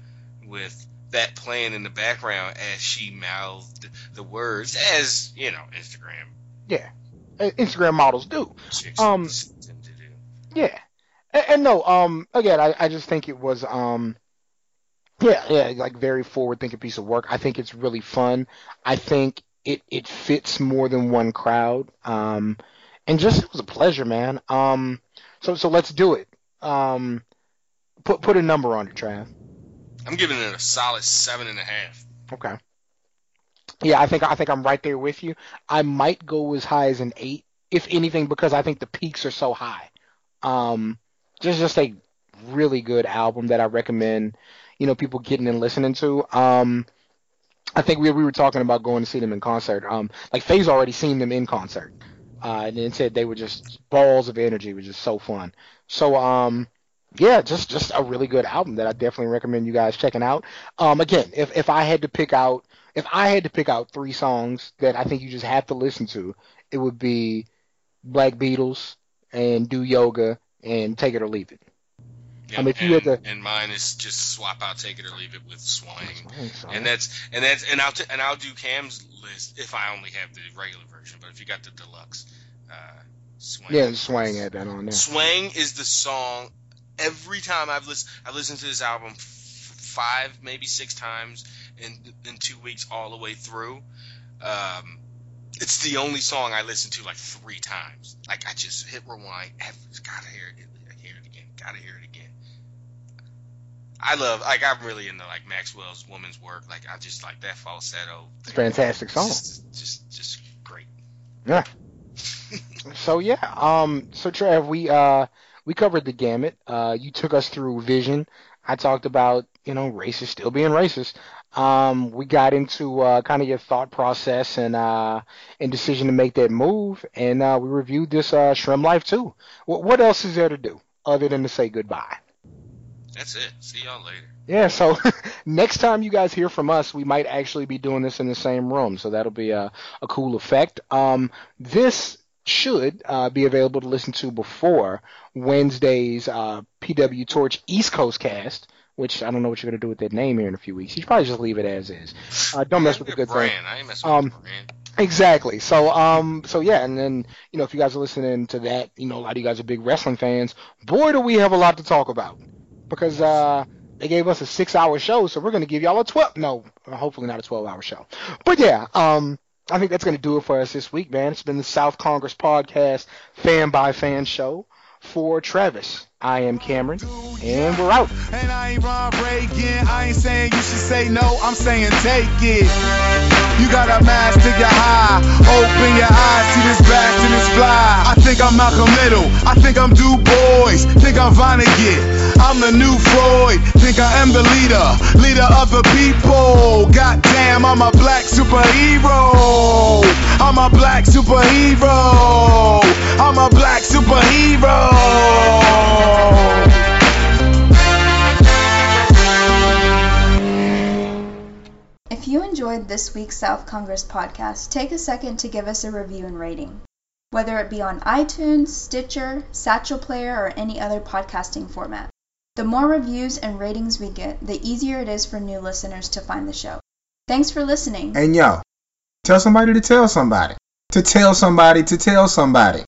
with that playing in the background as she mouthed the words as you know Instagram yeah, Uh, Instagram models do. chicks Um, do. Yeah, and, and no, um, again, I, I just think it was, um, yeah, yeah, like very forward thinking piece of work. I think it's really fun. I think it it fits more than one crowd. Um, and just it was a pleasure, man. Um, so so let's do it. Um, put put a number on it, Trav. I'm giving it a solid seven and a half. Okay. Yeah, I think I think I'm right there with you. I might go as high as an eight, if anything, because I think the peaks are so high. Um, just just a really good album that I recommend, you know, people getting and listening to. Um, I think we we were talking about going to see them in concert. Um, like Faye's already seen them in concert, uh, and then said they were just balls of energy, which is so fun. So um, yeah, just just a really good album that I definitely recommend you guys checking out. Um, again, if if I had to pick out if I had to pick out three songs that I think you just have to listen to, it would be Black Beatles and Do Yoga and Take It or Leave It. Yeah, I mean, if and, you had to- and mine is just swap out, take it or leave it with swing. So- And that's and that's and I'll t- and I'll do Cam's list if I only have the regular version. But if you got the deluxe, uh, swing. yeah, Swang had that on there. Swang is the song. Every time I've listened, I've listened to this album f- five, maybe six times in in two weeks, all the way through. Um, it's the only song I listen to like three times. Like I just hit rewind. Every, gotta hear it. I Hear it again. Gotta hear it again. I love. Like I'm really into like Maxwell's woman's work. Like I just like that falsetto. It's a fantastic song. Just, just, just great. Yeah. So yeah, um, so Trev, we uh we covered the gamut. Uh, you took us through Vision. I talked about you know racist still being racist. Um, we got into uh, kind of your thought process and uh and decision to make that move, and uh, we reviewed this uh SremmLife too. What what else is there to do other than to say goodbye? That's it. See y'all later. Yeah, so next time you guys hear from us, we might actually be doing this in the same room, so that'll be a, a cool effect. Um, this should uh, be available to listen to before Wednesday's uh, PW Torch East Coast cast, which I don't know what you're going to do with that name here in a few weeks. You should probably just leave it as is. Uh, don't mess with the good thing. brand. I ain't messing Um, with brand. Exactly. So um so yeah, and then you know if you guys are listening to that, you know a lot of you guys are big wrestling fans. Boy, do we have a lot to talk about because uh they gave us a six hour show, so we're gonna give y'all a twelve. No, hopefully not a twelve hour show. But yeah, um I think that's gonna do it for us this week, man. It's been the South Congress podcast, fan by fan show for Travis. I am Cameron, and we're out. And I ain't Ron Reagan. I ain't saying you should say no. I'm saying take it. You got a mask to your high. Open your eyes, this back and this fly. I think I'm Malcolm. I think I'm Du Bois. Think I'm Vonnegut. I'm the new Freud. Think I am the leader, leader of the people. I'm a black superhero. I'm a black superhero. I'm a black superhero. If you enjoyed this week's South Congress podcast, take a second to give us a review and rating. Whether it be on iTunes, Stitcher, Satchel Player, or any other podcasting format. The more reviews and ratings we get, the easier it is for new listeners to find the show. Thanks for listening. And yo, tell somebody to tell somebody. To tell somebody to tell somebody.